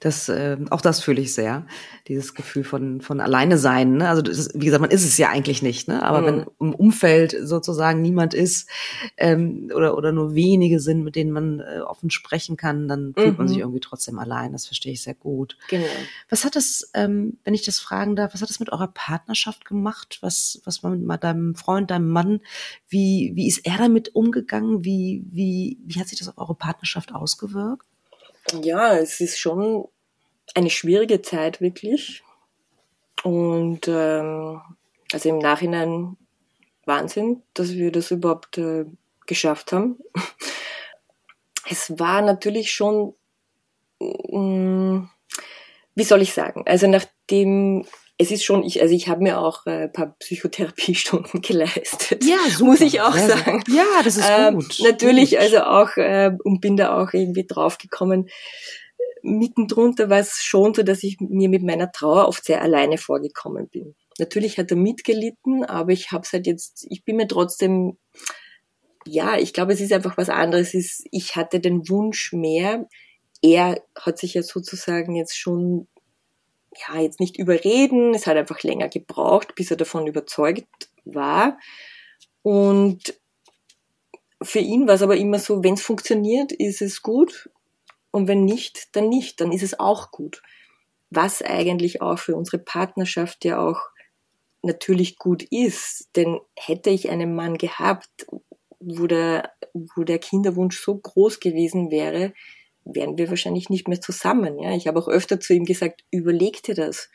das äh, auch das fühle ich sehr, dieses Gefühl von von alleine sein. Ne? Also das, wie gesagt, man ist es ja eigentlich nicht, ne? Aber mhm. wenn im Umfeld sozusagen niemand ist ähm, oder oder nur wenige sind, mit denen man äh, offen sprechen kann, dann fühlt mhm. man sich mhm. irgendwie trotzdem allein. Das verstehe ich sehr gut.
Genau.
Was hat das, ähm, wenn ich das fragen darf, was hat das mit eurer Partnerschaft gemacht? Was was man mit deinem Freund, deinem Mann, wie wie ist er damit umgegangen? Wie wie wie hat sich das auf eure Partnerschaft ausgewirkt?
Ja, es ist schon eine schwierige Zeit wirklich. Und ähm, also im Nachhinein Wahnsinn, dass wir das überhaupt äh, geschafft haben. *laughs* Es war natürlich schon, mh, mm, wie soll ich sagen, also nachdem es ist schon, ich, also ich habe mir auch äh, ein paar Psychotherapiestunden *laughs* geleistet.
Ja, super.
Muss ich auch ja, sagen.
Ja, das ist ähm, gut.
Natürlich, gut. also auch, äh, und bin da auch irgendwie draufgekommen. Mittendrunter war es schon so, dass ich mir mit meiner Trauer oft sehr alleine vorgekommen bin. Natürlich hat er mitgelitten, aber ich habe halt jetzt, ich bin mir trotzdem, ja, ich glaube, es ist einfach was anderes. Ist, ich hatte den Wunsch mehr. Er hat sich ja sozusagen jetzt schon ja, jetzt nicht überreden, es hat einfach länger gebraucht, bis er davon überzeugt war. Und für ihn war es aber immer so, wenn es funktioniert, ist es gut und wenn nicht, dann nicht, dann ist es auch gut. Was eigentlich auch für unsere Partnerschaft ja auch natürlich gut ist, denn hätte ich einen Mann gehabt, wo der, wo der Kinderwunsch so groß gewesen wäre, wären wir wahrscheinlich nicht mehr zusammen. Ja? Ich habe auch öfter zu ihm gesagt, überleg dir das.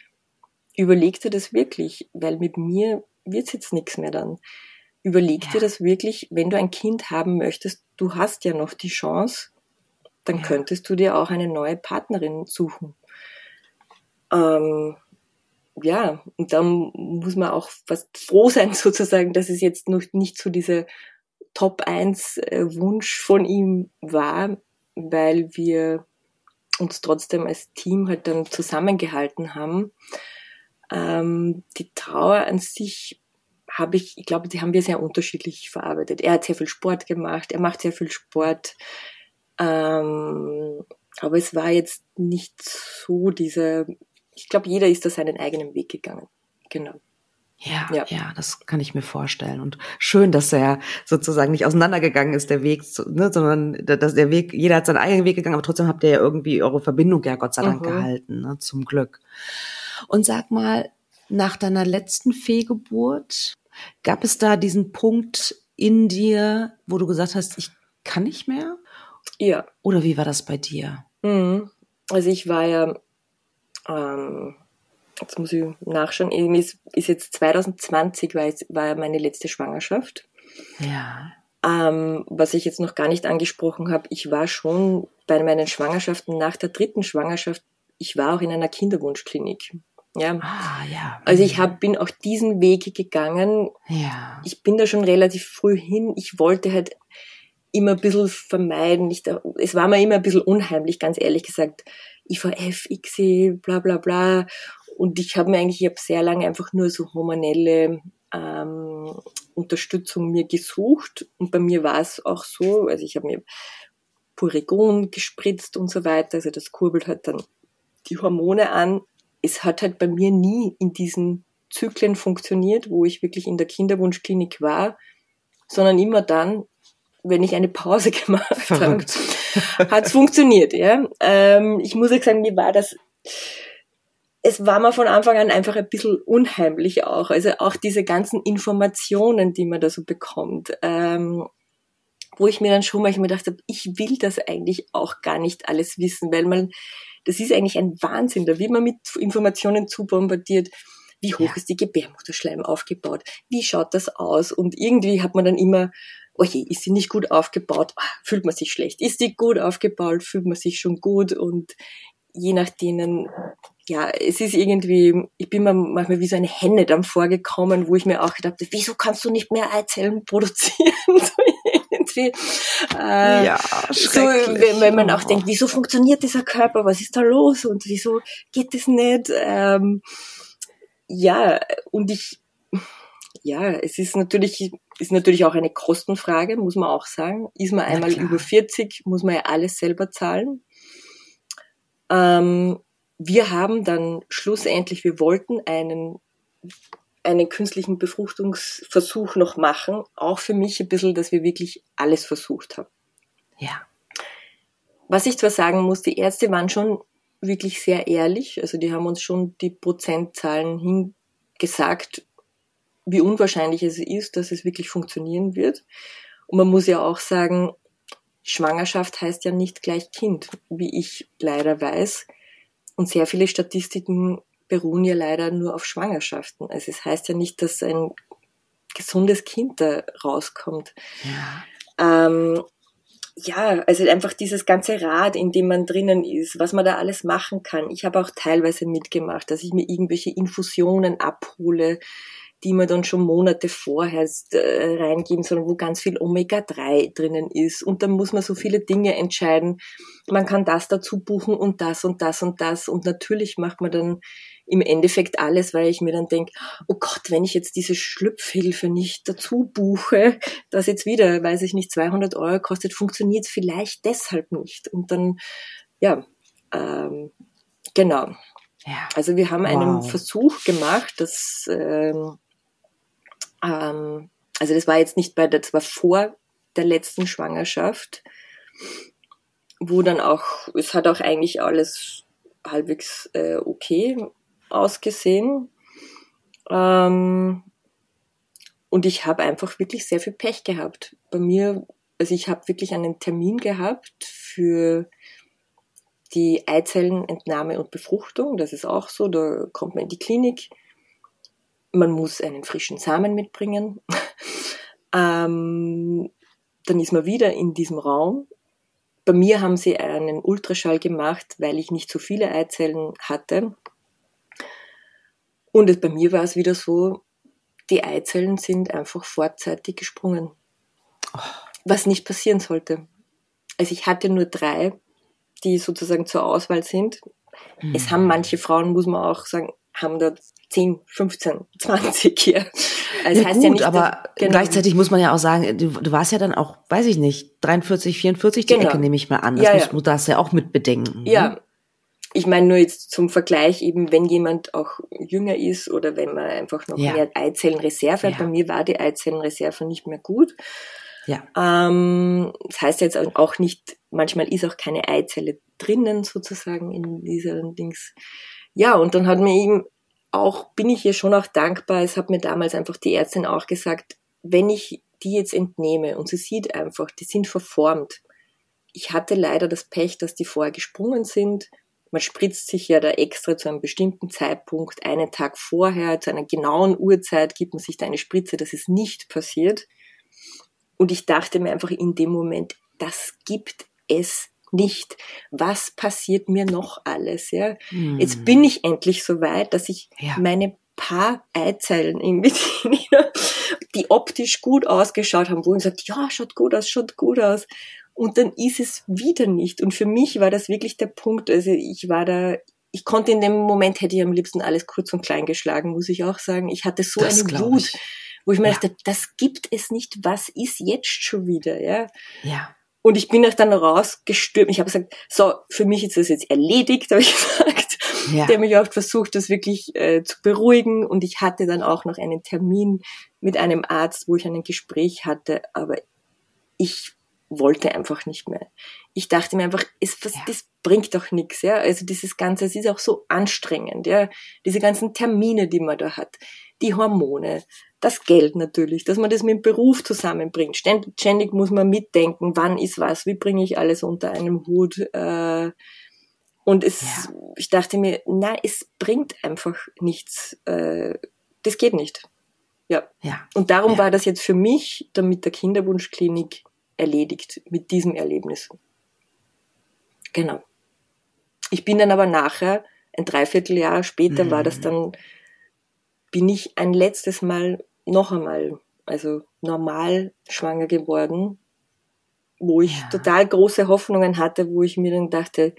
Überleg dir das wirklich, weil mit mir wird's jetzt nichts mehr dann. Überleg ja. dir das wirklich, wenn du ein Kind haben möchtest, du hast ja noch die Chance, dann ja. könntest du dir auch eine neue Partnerin suchen. Ähm, ja, und dann muss man auch fast froh sein, *laughs* sozusagen, dass es jetzt noch nicht so dieser Top 1 äh, Wunsch von ihm war, weil wir uns trotzdem als Team halt dann zusammengehalten haben. Ähm, die Trauer an sich habe ich, ich glaube, die haben wir sehr unterschiedlich verarbeitet. Er hat sehr viel Sport gemacht, er macht sehr viel Sport. Ähm, aber es war jetzt nicht so diese, ich glaube, jeder ist da seinen eigenen Weg gegangen. Genau.
Ja, ja, ja, das kann ich mir vorstellen. Und schön, dass er sozusagen nicht auseinandergegangen ist, der Weg, zu, ne, sondern dass der Weg, jeder hat seinen eigenen Weg gegangen, aber trotzdem habt ihr ja irgendwie eure Verbindung ja Gott sei Dank mhm. gehalten, ne, zum Glück. Und sag mal, nach deiner letzten Fehlgeburt, gab es da diesen Punkt in dir, wo du gesagt hast, ich kann nicht mehr?
Ja.
Oder wie war das bei dir?
Mhm. Also ich war ja ähm, jetzt muss ich nachschauen, ist, ist jetzt 2020 war, jetzt, war meine letzte Schwangerschaft.
Ja.
Ähm, was ich jetzt noch gar nicht angesprochen habe, ich war schon bei meinen Schwangerschaften nach der dritten Schwangerschaft, ich war auch in einer Kinderwunschklinik. Ja.
Ah, ja.
Also ich hab, bin auch diesen Weg gegangen.
Ja.
Ich bin da schon relativ früh hin. Ich wollte halt immer ein bisschen vermeiden. Ich, es war mir immer ein bisschen unheimlich, ganz ehrlich gesagt. IVF, ICSI, bla bla bla. Und ich habe mir eigentlich, ich habe sehr lange einfach nur so hormonelle ähm, Unterstützung mir gesucht. Und bei mir war es auch so, also ich habe mir Puregon gespritzt und so weiter. Also das kurbelt halt dann die Hormone an. Es hat halt bei mir nie in diesen Zyklen funktioniert, wo ich wirklich in der Kinderwunschklinik war, sondern immer dann, wenn ich eine Pause *laughs* gemacht habe, hat es funktioniert. Ja? Ähm, ich muss auch sagen, mir war das es war mir von Anfang an einfach ein bisschen unheimlich auch. Also auch diese ganzen Informationen, die man da so bekommt, ähm, wo ich mir dann schon manchmal gedacht habe, ich will das eigentlich auch gar nicht alles wissen, weil man, das ist eigentlich ein Wahnsinn, da wird man mit Informationen zu bombardiert. Wie hoch ja. ist die Gebärmutterschleim aufgebaut? Wie schaut das aus? Und irgendwie hat man dann immer, oh je, ist sie nicht gut aufgebaut? Ah, fühlt man sich schlecht. Ist die gut aufgebaut? Fühlt man sich schon gut? Und je nach denen ja, es ist irgendwie, ich bin mir manchmal wie so eine Henne dann vorgekommen, wo ich mir auch gedacht habe, wieso kannst du nicht mehr Eizellen produzieren? *laughs* so irgendwie.
Äh, ja,
so, wenn, wenn man auch denkt, wieso funktioniert dieser Körper, was ist da los und wieso geht das nicht? Ähm, ja, und ich, ja, es ist natürlich, ist natürlich auch eine Kostenfrage, muss man auch sagen. Ist man einmal über 40, muss man ja alles selber zahlen. Ähm, wir haben dann schlussendlich, wir wollten einen, einen künstlichen Befruchtungsversuch noch machen. Auch für mich ein bisschen, dass wir wirklich alles versucht haben.
Ja.
Was ich zwar sagen muss, die Ärzte waren schon wirklich sehr ehrlich. Also die haben uns schon die Prozentzahlen hingesagt, wie unwahrscheinlich es ist, dass es wirklich funktionieren wird. Und man muss ja auch sagen, Schwangerschaft heißt ja nicht gleich Kind, wie ich leider weiß. Und sehr viele Statistiken beruhen ja leider nur auf Schwangerschaften. Also es heißt ja nicht, dass ein gesundes Kind da rauskommt.
Ja.
Ähm, ja, also einfach dieses ganze Rad, in dem man drinnen ist, was man da alles machen kann. Ich habe auch teilweise mitgemacht, dass ich mir irgendwelche Infusionen abhole, die man dann schon Monate vorher äh, reingeben soll, wo ganz viel Omega-3 drinnen ist. Und dann muss man so viele Dinge entscheiden. Man kann das dazu buchen und das und das und das. Und natürlich macht man dann im Endeffekt alles, weil ich mir dann denke, oh Gott, wenn ich jetzt diese Schlüpfhilfe nicht dazu buche, das jetzt wieder, weiß ich nicht, 200 Euro kostet, funktioniert es vielleicht deshalb nicht. Und dann, ja, ähm, genau.
Ja.
Also wir haben wow. einen Versuch gemacht, dass ähm, ähm, also das war jetzt nicht bei, das war vor der letzten Schwangerschaft, wo dann auch, es hat auch eigentlich alles halbwegs äh, okay ausgesehen. Ähm, und ich habe einfach wirklich sehr viel Pech gehabt. Bei mir, also ich habe wirklich einen Termin gehabt für die Eizellenentnahme und Befruchtung. Das ist auch so, da kommt man in die Klinik. Man muss einen frischen Samen mitbringen. *laughs* ähm, dann ist man wieder in diesem Raum. Bei mir haben sie einen Ultraschall gemacht, weil ich nicht so viele Eizellen hatte. Und es, bei mir war es wieder so, die Eizellen sind einfach vorzeitig gesprungen. Was nicht passieren sollte. Also ich hatte nur drei, die sozusagen zur Auswahl sind. Mhm. Es haben manche Frauen, muss man auch sagen, haben da 10, 15, 20 hier.
Also ja, heißt gut, ja nicht, aber genau. gleichzeitig muss man ja auch sagen, du, du, warst ja dann auch, weiß ich nicht, 43, 44 die genau. Ecke nehme ich mal an. Das ja, musst, ja. du das ja auch mit bedenken.
Ja, ne? ich meine nur jetzt zum Vergleich eben, wenn jemand auch jünger ist oder wenn man einfach noch ja. mehr Eizellenreserve hat. Bei mir war die Eizellenreserve nicht mehr gut. Ja. Ähm, das heißt jetzt auch nicht, manchmal ist auch keine Eizelle drinnen sozusagen in dieser Dings. Ja, und dann hat mir eben auch, bin ich ihr schon auch dankbar, es hat mir damals einfach die Ärztin auch gesagt, wenn ich die jetzt entnehme und sie sieht einfach, die sind verformt. Ich hatte leider das Pech, dass die vorher gesprungen sind man spritzt sich ja da extra zu einem bestimmten Zeitpunkt, einen Tag vorher, zu einer genauen Uhrzeit gibt man sich da eine Spritze, dass es nicht passiert. Und ich dachte mir einfach in dem Moment, das gibt es nicht. Was passiert mir noch alles? Ja? Hm. Jetzt bin ich endlich so weit, dass ich ja. meine paar Eizellen irgendwie, *laughs* die optisch gut ausgeschaut haben, wo ich sagt, ja, schaut gut aus, schaut gut aus und dann ist es wieder nicht. Und für mich war das wirklich der Punkt, also ich war da, ich konnte in dem Moment, hätte ich am liebsten alles kurz und klein geschlagen, muss ich auch sagen. Ich hatte so das eine Wut, ich. wo ich mir ja. dachte, das gibt es nicht, was ist jetzt schon wieder, ja?
Ja.
Und ich bin auch dann rausgestürmt. Ich habe gesagt, so, für mich ist das jetzt erledigt, habe ich *laughs* gesagt. Ja. Der mich oft versucht, das wirklich äh, zu beruhigen. Und ich hatte dann auch noch einen Termin mit einem Arzt, wo ich ein Gespräch hatte. Aber ich wollte einfach nicht mehr. Ich dachte mir einfach, es, was, ja. das bringt doch nichts, ja. Also dieses Ganze, es ist auch so anstrengend, ja. Diese ganzen Termine, die man da hat, die Hormone, das Geld natürlich, dass man das mit dem Beruf zusammenbringt. Ständig, ständig muss man mitdenken, wann ist was, wie bringe ich alles unter einem Hut. Äh, und es, ja. ich dachte mir, na, es bringt einfach nichts. Äh, das geht nicht. Ja. ja. Und darum ja. war das jetzt für mich, dann mit der Kinderwunschklinik, erledigt mit diesem Erlebnis. Genau. Ich bin dann aber nachher, ein Dreivierteljahr später mhm. war das mhm. dann, bin ich ein letztes Mal noch einmal, also normal schwanger geworden, wo ich ja. total große Hoffnungen hatte, wo ich mir dann dachte,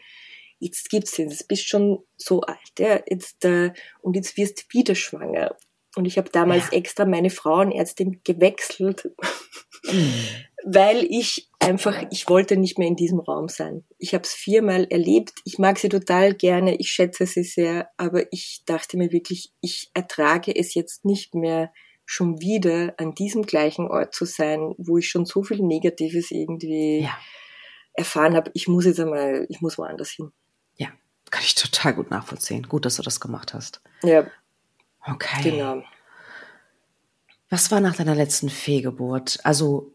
jetzt gibt's den, jetzt bist schon so alt, ja, jetzt, äh, und jetzt wirst du wieder schwanger. Und ich habe damals ja. extra meine Frauenärztin gewechselt, mhm. *laughs* weil ich einfach, ich wollte nicht mehr in diesem Raum sein. Ich habe es viermal erlebt. Ich mag sie total gerne, ich schätze sie sehr, aber ich dachte mir wirklich, ich ertrage es jetzt nicht mehr, schon wieder an diesem gleichen Ort zu sein, wo ich schon so viel Negatives irgendwie ja. erfahren habe. Ich muss jetzt einmal, ich muss woanders hin.
Ja, kann ich total gut nachvollziehen. Gut, dass du das gemacht hast.
Ja,
Okay. Genau. Was war nach deiner letzten Fehlgeburt? Also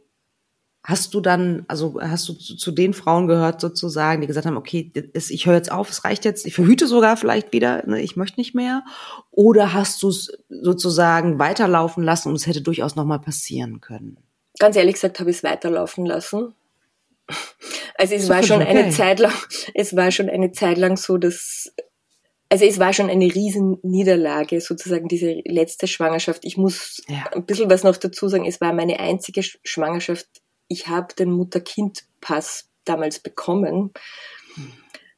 hast du dann, also hast du zu, zu, den Frauen gehört sozusagen, die gesagt haben, okay, ich höre jetzt auf, es reicht jetzt, ich verhüte sogar vielleicht wieder, ne, ich möchte nicht mehr? Oder hast du es sozusagen weiterlaufen lassen und es hätte durchaus nochmal passieren können?
Ganz ehrlich gesagt habe ich es weiterlaufen lassen. Also es war schon okay. eine Zeit lang, es war schon eine Zeit lang so, dass also es war schon eine riesen Niederlage, sozusagen diese letzte Schwangerschaft. Ich muss ja. ein bisschen was noch dazu sagen. Es war meine einzige Schwangerschaft. Ich habe den Mutter-Kind-Pass damals bekommen.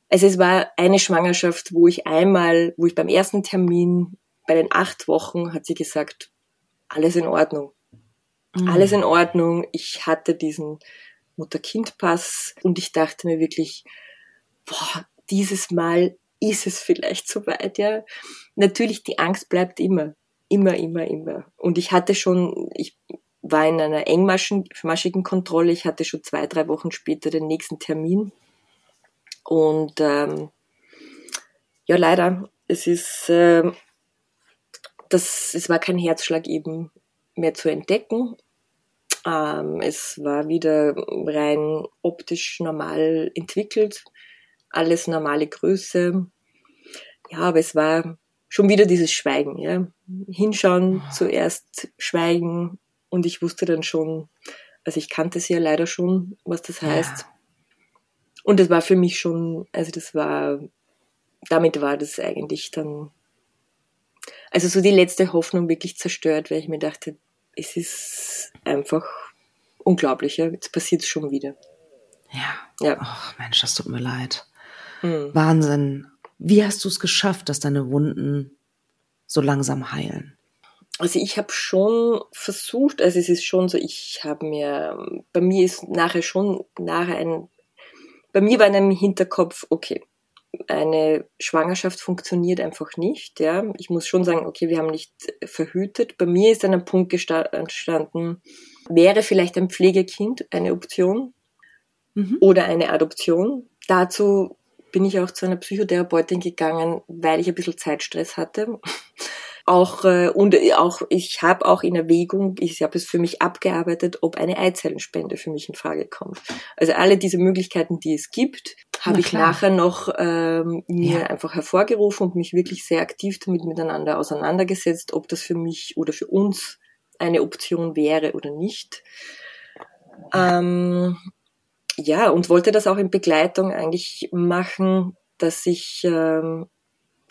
Also es war eine Schwangerschaft, wo ich einmal, wo ich beim ersten Termin bei den acht Wochen hat sie gesagt, alles in Ordnung. Mhm. Alles in Ordnung. Ich hatte diesen Mutter-Kind-Pass und ich dachte mir wirklich, boah, dieses Mal ist es vielleicht soweit, ja. Natürlich, die Angst bleibt immer. Immer, immer, immer. Und ich hatte schon, ich war in einer engmaschigen Kontrolle. Ich hatte schon zwei, drei Wochen später den nächsten Termin. Und ähm, ja, leider, es ist, äh, das, es war kein Herzschlag eben mehr zu entdecken. Ähm, es war wieder rein optisch normal entwickelt, alles normale Größe. Ja, aber es war schon wieder dieses Schweigen, ja. Hinschauen, zuerst schweigen und ich wusste dann schon, also ich kannte es ja leider schon, was das heißt. Ja. Und das war für mich schon, also das war, damit war das eigentlich dann, also so die letzte Hoffnung wirklich zerstört, weil ich mir dachte, es ist einfach unglaublich, ja. Jetzt passiert es schon wieder.
Ja. Ja. Ach Mensch, das tut mir leid. Mhm. Wahnsinn. Wie hast du es geschafft, dass deine Wunden so langsam heilen?
Also ich habe schon versucht, also es ist schon so, ich habe mir, bei mir ist nachher schon nachher ein, bei mir war in einem Hinterkopf, okay, eine Schwangerschaft funktioniert einfach nicht, ja. Ich muss schon sagen, okay, wir haben nicht verhütet. Bei mir ist dann ein Punkt entstanden, wäre vielleicht ein Pflegekind eine Option mhm. oder eine Adoption. Dazu bin ich auch zu einer Psychotherapeutin gegangen, weil ich ein bisschen Zeitstress hatte. Auch äh, und auch ich habe auch in Erwägung, ich habe es für mich abgearbeitet, ob eine Eizellenspende für mich in Frage kommt. Also alle diese Möglichkeiten, die es gibt, habe ich nachher noch ähm, mir ja. einfach hervorgerufen und mich wirklich sehr aktiv damit miteinander auseinandergesetzt, ob das für mich oder für uns eine Option wäre oder nicht. Ähm, ja, und wollte das auch in Begleitung eigentlich machen, dass ich ähm,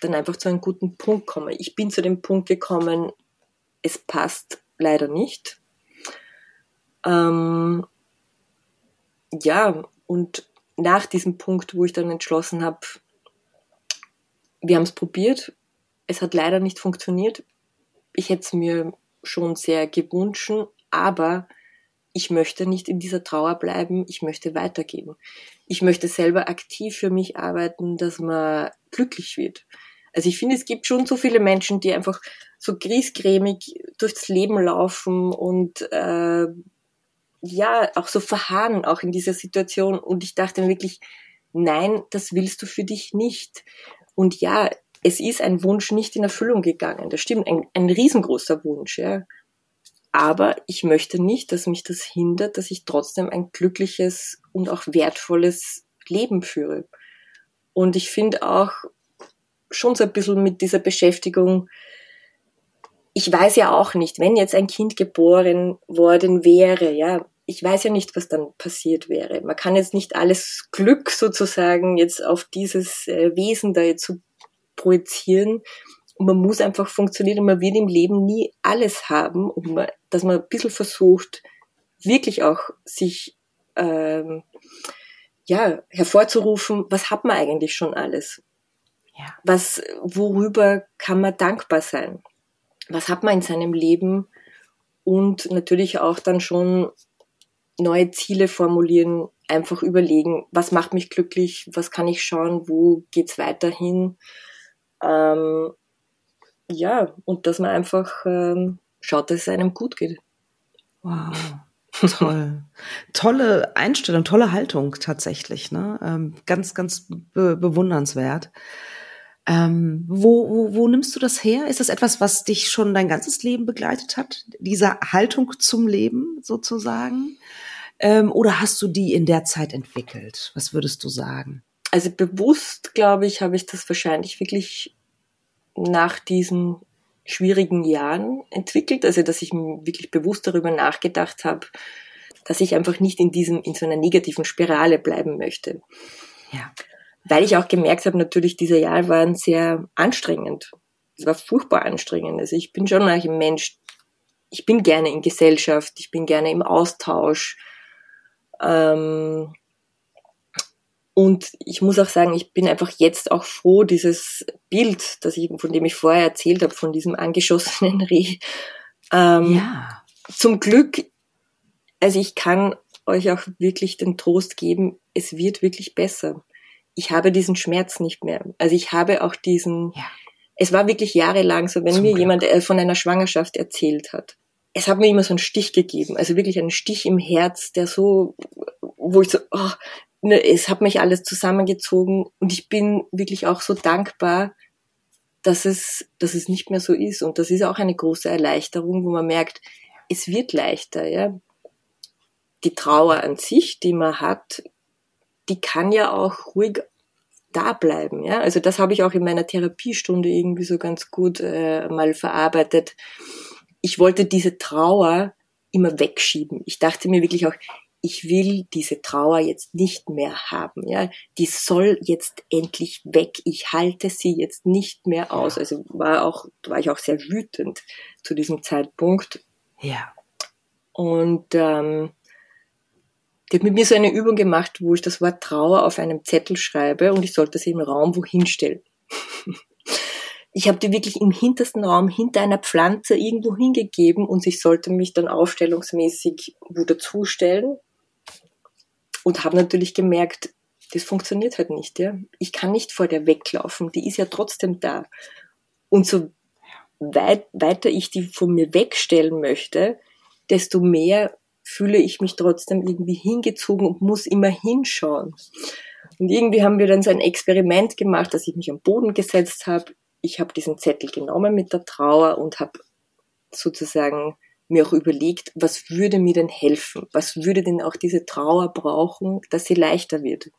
dann einfach zu einem guten Punkt komme. Ich bin zu dem Punkt gekommen, es passt leider nicht. Ähm, ja, und nach diesem Punkt, wo ich dann entschlossen habe, wir haben es probiert, es hat leider nicht funktioniert. Ich hätte es mir schon sehr gewünscht, aber ich möchte nicht in dieser Trauer bleiben, ich möchte weitergehen. Ich möchte selber aktiv für mich arbeiten, dass man glücklich wird. Also ich finde, es gibt schon so viele Menschen, die einfach so griesgrämig durchs Leben laufen und äh, ja, auch so verharren, auch in dieser Situation. Und ich dachte mir wirklich, nein, das willst du für dich nicht. Und ja, es ist ein Wunsch nicht in Erfüllung gegangen. Das stimmt, ein, ein riesengroßer Wunsch, ja. Aber ich möchte nicht, dass mich das hindert, dass ich trotzdem ein glückliches und auch wertvolles Leben führe. Und ich finde auch schon so ein bisschen mit dieser Beschäftigung, ich weiß ja auch nicht, wenn jetzt ein Kind geboren worden wäre, ja, ich weiß ja nicht, was dann passiert wäre. Man kann jetzt nicht alles Glück sozusagen jetzt auf dieses äh, Wesen da jetzt so projizieren. Und man muss einfach funktionieren. Man wird im Leben nie alles haben, man, dass man ein bisschen versucht, wirklich auch sich ähm, ja hervorzurufen, was hat man eigentlich schon alles? Ja. Was, worüber kann man dankbar sein? Was hat man in seinem Leben? Und natürlich auch dann schon neue Ziele formulieren, einfach überlegen, was macht mich glücklich, was kann ich schauen, wo geht's weiterhin. Ähm, ja, und dass man einfach ähm, schaut, dass es einem gut geht.
Wow. Toll. *laughs* tolle Einstellung, tolle Haltung tatsächlich. Ne? Ähm, ganz, ganz be bewundernswert. Ähm, wo, wo, wo nimmst du das her? Ist das etwas, was dich schon dein ganzes Leben begleitet hat? Diese Haltung zum Leben sozusagen? Ähm, oder hast du die in der Zeit entwickelt? Was würdest du sagen?
Also bewusst, glaube ich, habe ich das wahrscheinlich wirklich nach diesen schwierigen Jahren entwickelt. Also dass ich wirklich bewusst darüber nachgedacht habe, dass ich einfach nicht in diesem, in so einer negativen Spirale bleiben möchte. Ja weil ich auch gemerkt habe, natürlich diese Jahre waren sehr anstrengend. Es war furchtbar anstrengend. Also ich bin schon ein Mensch, ich bin gerne in Gesellschaft, ich bin gerne im Austausch. Ähm, und ich muss auch sagen, ich bin einfach jetzt auch froh, dieses Bild, das ich, von dem ich vorher erzählt habe, von diesem angeschossenen *laughs* Reh. Ähm, ja. Zum Glück, also ich kann euch auch wirklich den Trost geben, es wird wirklich besser ich habe diesen Schmerz nicht mehr. Also ich habe auch diesen, ja. es war wirklich jahrelang so, wenn Zum mir Glück. jemand äh, von einer Schwangerschaft erzählt hat. es hat mir immer so einen Stich gegeben, also wirklich einen Stich im Herz, der so, wo ich so, oh, ne, es hat mich alles zusammengezogen und ich bin wirklich auch so dankbar, dass es, dass es nicht mehr so ist. Und das ist auch eine große Erleichterung, wo man merkt, es wird leichter, ja. Die Trauer an sich, die man hat, die kann ja auch ruhig da bleiben, ja. Also das habe ich auch in meiner Therapiestunde irgendwie so ganz gut äh, mal verarbeitet. Ich wollte diese Trauer immer wegschieben. Ich dachte mir wirklich auch, ich will diese Trauer jetzt nicht mehr haben, ja. Die soll jetzt endlich weg. Ich halte sie jetzt nicht mehr aus. Also war auch, war ich auch sehr wütend zu diesem Zeitpunkt.
Ja.
Und ähm, die hat mit mir so eine Übung gemacht, wo ich das Wort Trauer auf einem Zettel schreibe und ich sollte sie im Raum wohin stellen. *laughs* ich habe die wirklich im hintersten Raum hinter einer Pflanze irgendwo hingegeben und ich sollte mich dann aufstellungsmäßig wo dazustellen und habe natürlich gemerkt, das funktioniert halt nicht. Ja? Ich kann nicht vor der weglaufen, die ist ja trotzdem da. Und so weit, weiter ich die von mir wegstellen möchte, desto mehr fühle ich mich trotzdem irgendwie hingezogen und muss immer hinschauen. Und irgendwie haben wir dann so ein Experiment gemacht, dass ich mich am Boden gesetzt habe. Ich habe diesen Zettel genommen mit der Trauer und habe sozusagen mir auch überlegt, was würde mir denn helfen? Was würde denn auch diese Trauer brauchen, dass sie leichter wird?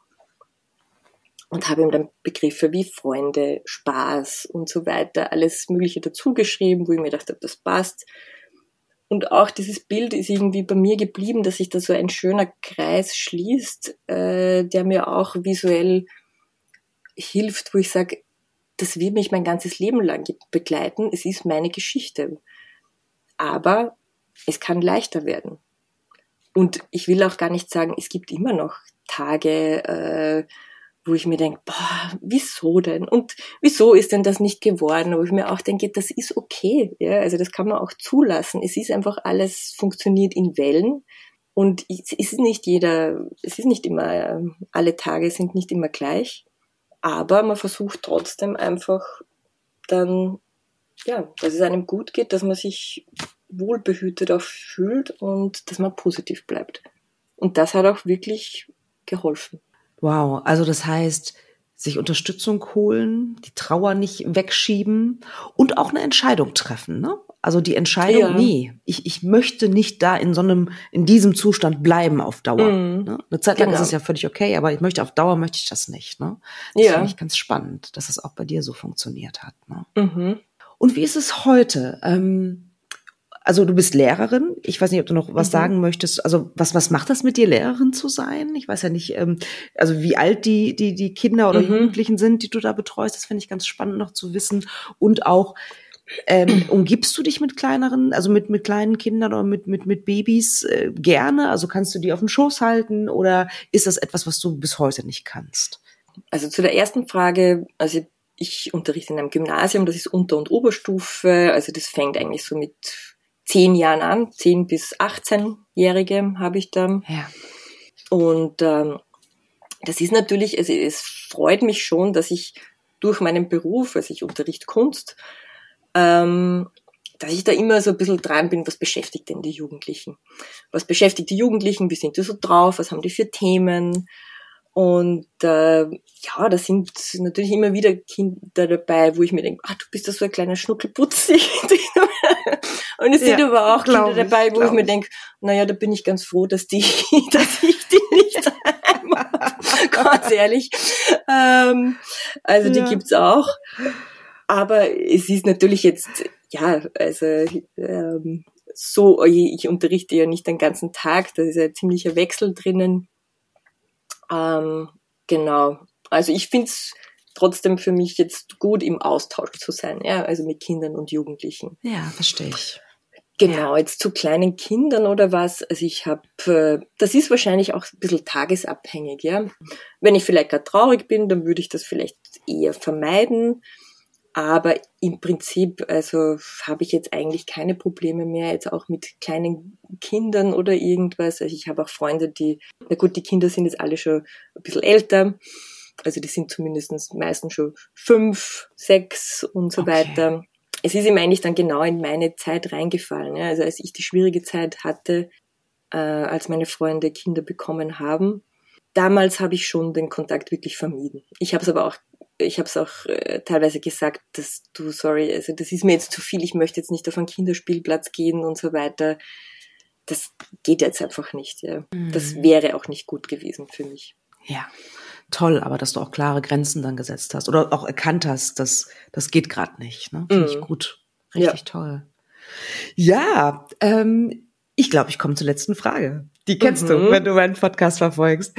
Und habe ihm dann Begriffe wie Freunde, Spaß und so weiter, alles Mögliche dazugeschrieben, wo ich mir dachte, das passt. Und auch dieses Bild ist irgendwie bei mir geblieben, dass sich da so ein schöner Kreis schließt, äh, der mir auch visuell hilft, wo ich sage, das wird mich mein ganzes Leben lang begleiten. Es ist meine Geschichte. Aber es kann leichter werden. Und ich will auch gar nicht sagen, es gibt immer noch Tage, äh, wo ich mir denke, boah, wieso denn? Und wieso ist denn das nicht geworden? Wo ich mir auch denke, das ist okay. Ja? Also das kann man auch zulassen. Es ist einfach alles funktioniert in Wellen. Und es ist nicht jeder, es ist nicht immer, alle Tage sind nicht immer gleich. Aber man versucht trotzdem einfach dann, ja, dass es einem gut geht, dass man sich wohlbehütet auch fühlt und dass man positiv bleibt. Und das hat auch wirklich geholfen.
Wow, also das heißt, sich Unterstützung holen, die Trauer nicht wegschieben und auch eine Entscheidung treffen, ne? Also die Entscheidung, ja. nee, ich, ich möchte nicht da in so einem, in diesem Zustand bleiben auf Dauer. Mm. Ne? Eine Zeit lang genau. ist es ja völlig okay, aber ich möchte auf Dauer möchte ich das nicht. Ne? Das ja. finde ich ganz spannend, dass es auch bei dir so funktioniert hat. Ne? Mhm. Und wie ist es heute? Ähm, also du bist Lehrerin. Ich weiß nicht, ob du noch was mhm. sagen möchtest. Also was was macht das mit dir, Lehrerin zu sein? Ich weiß ja nicht, ähm, also wie alt die die die Kinder oder mhm. Jugendlichen sind, die du da betreust. Das finde ich ganz spannend noch zu wissen. Und auch ähm, *clears throat* umgibst du dich mit kleineren, also mit mit kleinen Kindern oder mit mit mit Babys äh, gerne? Also kannst du die auf dem Schoß halten oder ist das etwas, was du bis heute nicht kannst?
Also zu der ersten Frage, also ich unterrichte in einem Gymnasium, das ist Unter- und Oberstufe, also das fängt eigentlich so mit zehn Jahren an, zehn bis 18-Jährige habe ich da. Ja. Und ähm, das ist natürlich, also es freut mich schon, dass ich durch meinen Beruf, also ich unterrichte Kunst, ähm, dass ich da immer so ein bisschen dran bin, was beschäftigt denn die Jugendlichen? Was beschäftigt die Jugendlichen? Wie sind die so drauf? Was haben die für Themen? Und äh, ja, da sind natürlich immer wieder Kinder dabei, wo ich mir denke, ah, du bist da so ein kleiner Schnuckelputzi. *laughs* und es ja, sind aber auch Kinder dabei, wo ich, ich mir denke, naja, da bin ich ganz froh, dass die, *laughs* dass ich die nicht *laughs* ganz ehrlich. Ähm, also die ja. gibt's auch. Aber es ist natürlich jetzt, ja, also ähm, so, ich unterrichte ja nicht den ganzen Tag, da ist ja ein ziemlicher Wechsel drinnen. Ähm, genau. Also ich finde es trotzdem für mich jetzt gut, im Austausch zu sein, ja, also mit Kindern und Jugendlichen.
Ja, verstehe ich.
Genau, jetzt zu kleinen Kindern oder was. Also ich habe, äh, das ist wahrscheinlich auch ein bisschen tagesabhängig, ja. Wenn ich vielleicht gerade traurig bin, dann würde ich das vielleicht eher vermeiden. Aber im Prinzip, also habe ich jetzt eigentlich keine Probleme mehr, jetzt auch mit kleinen Kindern oder irgendwas. Also ich habe auch Freunde, die, na gut, die Kinder sind jetzt alle schon ein bisschen älter. Also die sind zumindest meistens schon fünf, sechs und so okay. weiter. es ist ihm eigentlich dann genau in meine Zeit reingefallen. Ja. Also als ich die schwierige Zeit hatte, äh, als meine Freunde Kinder bekommen haben, damals habe ich schon den Kontakt wirklich vermieden. Ich habe es aber auch ich habe es auch äh, teilweise gesagt, dass du, sorry, also das ist mir jetzt zu viel, ich möchte jetzt nicht auf einen Kinderspielplatz gehen und so weiter. Das geht jetzt einfach nicht. Ja. Mhm. Das wäre auch nicht gut gewesen für mich.
Ja, toll, aber dass du auch klare Grenzen dann gesetzt hast oder auch erkannt hast, dass das geht gerade nicht. Ne? Finde mhm. ich gut. Richtig ja. toll. Ja, ähm, ich glaube, ich komme zur letzten Frage. Die kennst mhm. du, wenn du meinen Podcast verfolgst.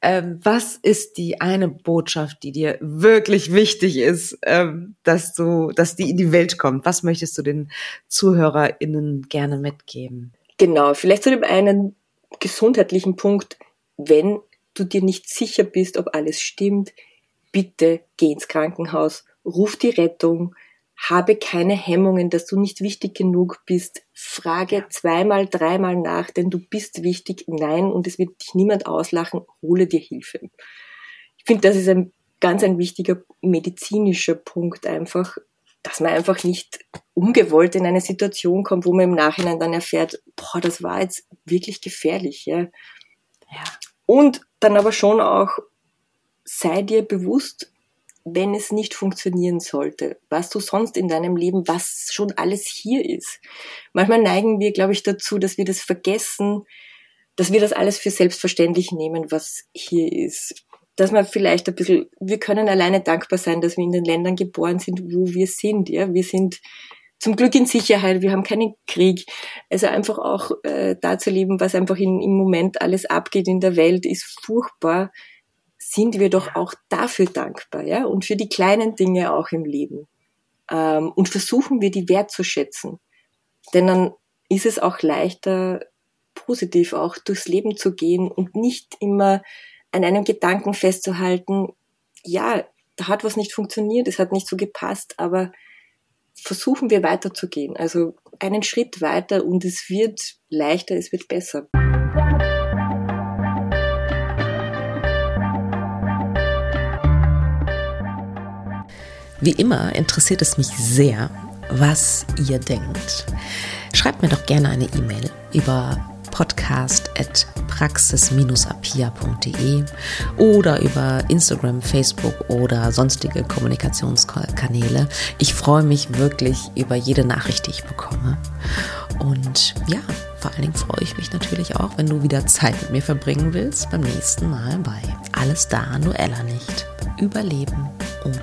Ähm, was ist die eine Botschaft, die dir wirklich wichtig ist, ähm, dass du, dass die in die Welt kommt? Was möchtest du den ZuhörerInnen gerne mitgeben?
Genau, vielleicht zu dem einen gesundheitlichen Punkt, wenn du dir nicht sicher bist, ob alles stimmt, bitte geh ins Krankenhaus, ruf die Rettung, habe keine Hemmungen, dass du nicht wichtig genug bist. Frage zweimal, dreimal nach, denn du bist wichtig. Nein, und es wird dich niemand auslachen. Hole dir Hilfe. Ich finde, das ist ein ganz ein wichtiger medizinischer Punkt einfach, dass man einfach nicht ungewollt in eine Situation kommt, wo man im Nachhinein dann erfährt, boah, das war jetzt wirklich gefährlich, ja. ja. Und dann aber schon auch, sei dir bewusst, wenn es nicht funktionieren sollte, was du sonst in deinem Leben, was schon alles hier ist. Manchmal neigen wir, glaube ich, dazu, dass wir das vergessen, dass wir das alles für selbstverständlich nehmen, was hier ist. Dass man vielleicht ein bisschen, wir können alleine dankbar sein, dass wir in den Ländern geboren sind, wo wir sind. Ja, wir sind zum Glück in Sicherheit, wir haben keinen Krieg. Also einfach auch äh, da zu leben, was einfach in, im Moment alles abgeht in der Welt, ist furchtbar sind wir doch auch dafür dankbar, ja, und für die kleinen Dinge auch im Leben. Ähm, und versuchen wir die wertzuschätzen. Denn dann ist es auch leichter, positiv auch durchs Leben zu gehen und nicht immer an einem Gedanken festzuhalten, ja, da hat was nicht funktioniert, es hat nicht so gepasst, aber versuchen wir weiterzugehen. Also einen Schritt weiter und es wird leichter, es wird besser.
Wie immer interessiert es mich sehr, was ihr denkt. Schreibt mir doch gerne eine E-Mail über podcast.praxis-apia.de oder über Instagram, Facebook oder sonstige Kommunikationskanäle. Ich freue mich wirklich über jede Nachricht, die ich bekomme. Und ja, vor allen Dingen freue ich mich natürlich auch, wenn du wieder Zeit mit mir verbringen willst beim nächsten Mal bei Alles da, nur Ella nicht. Überleben ohne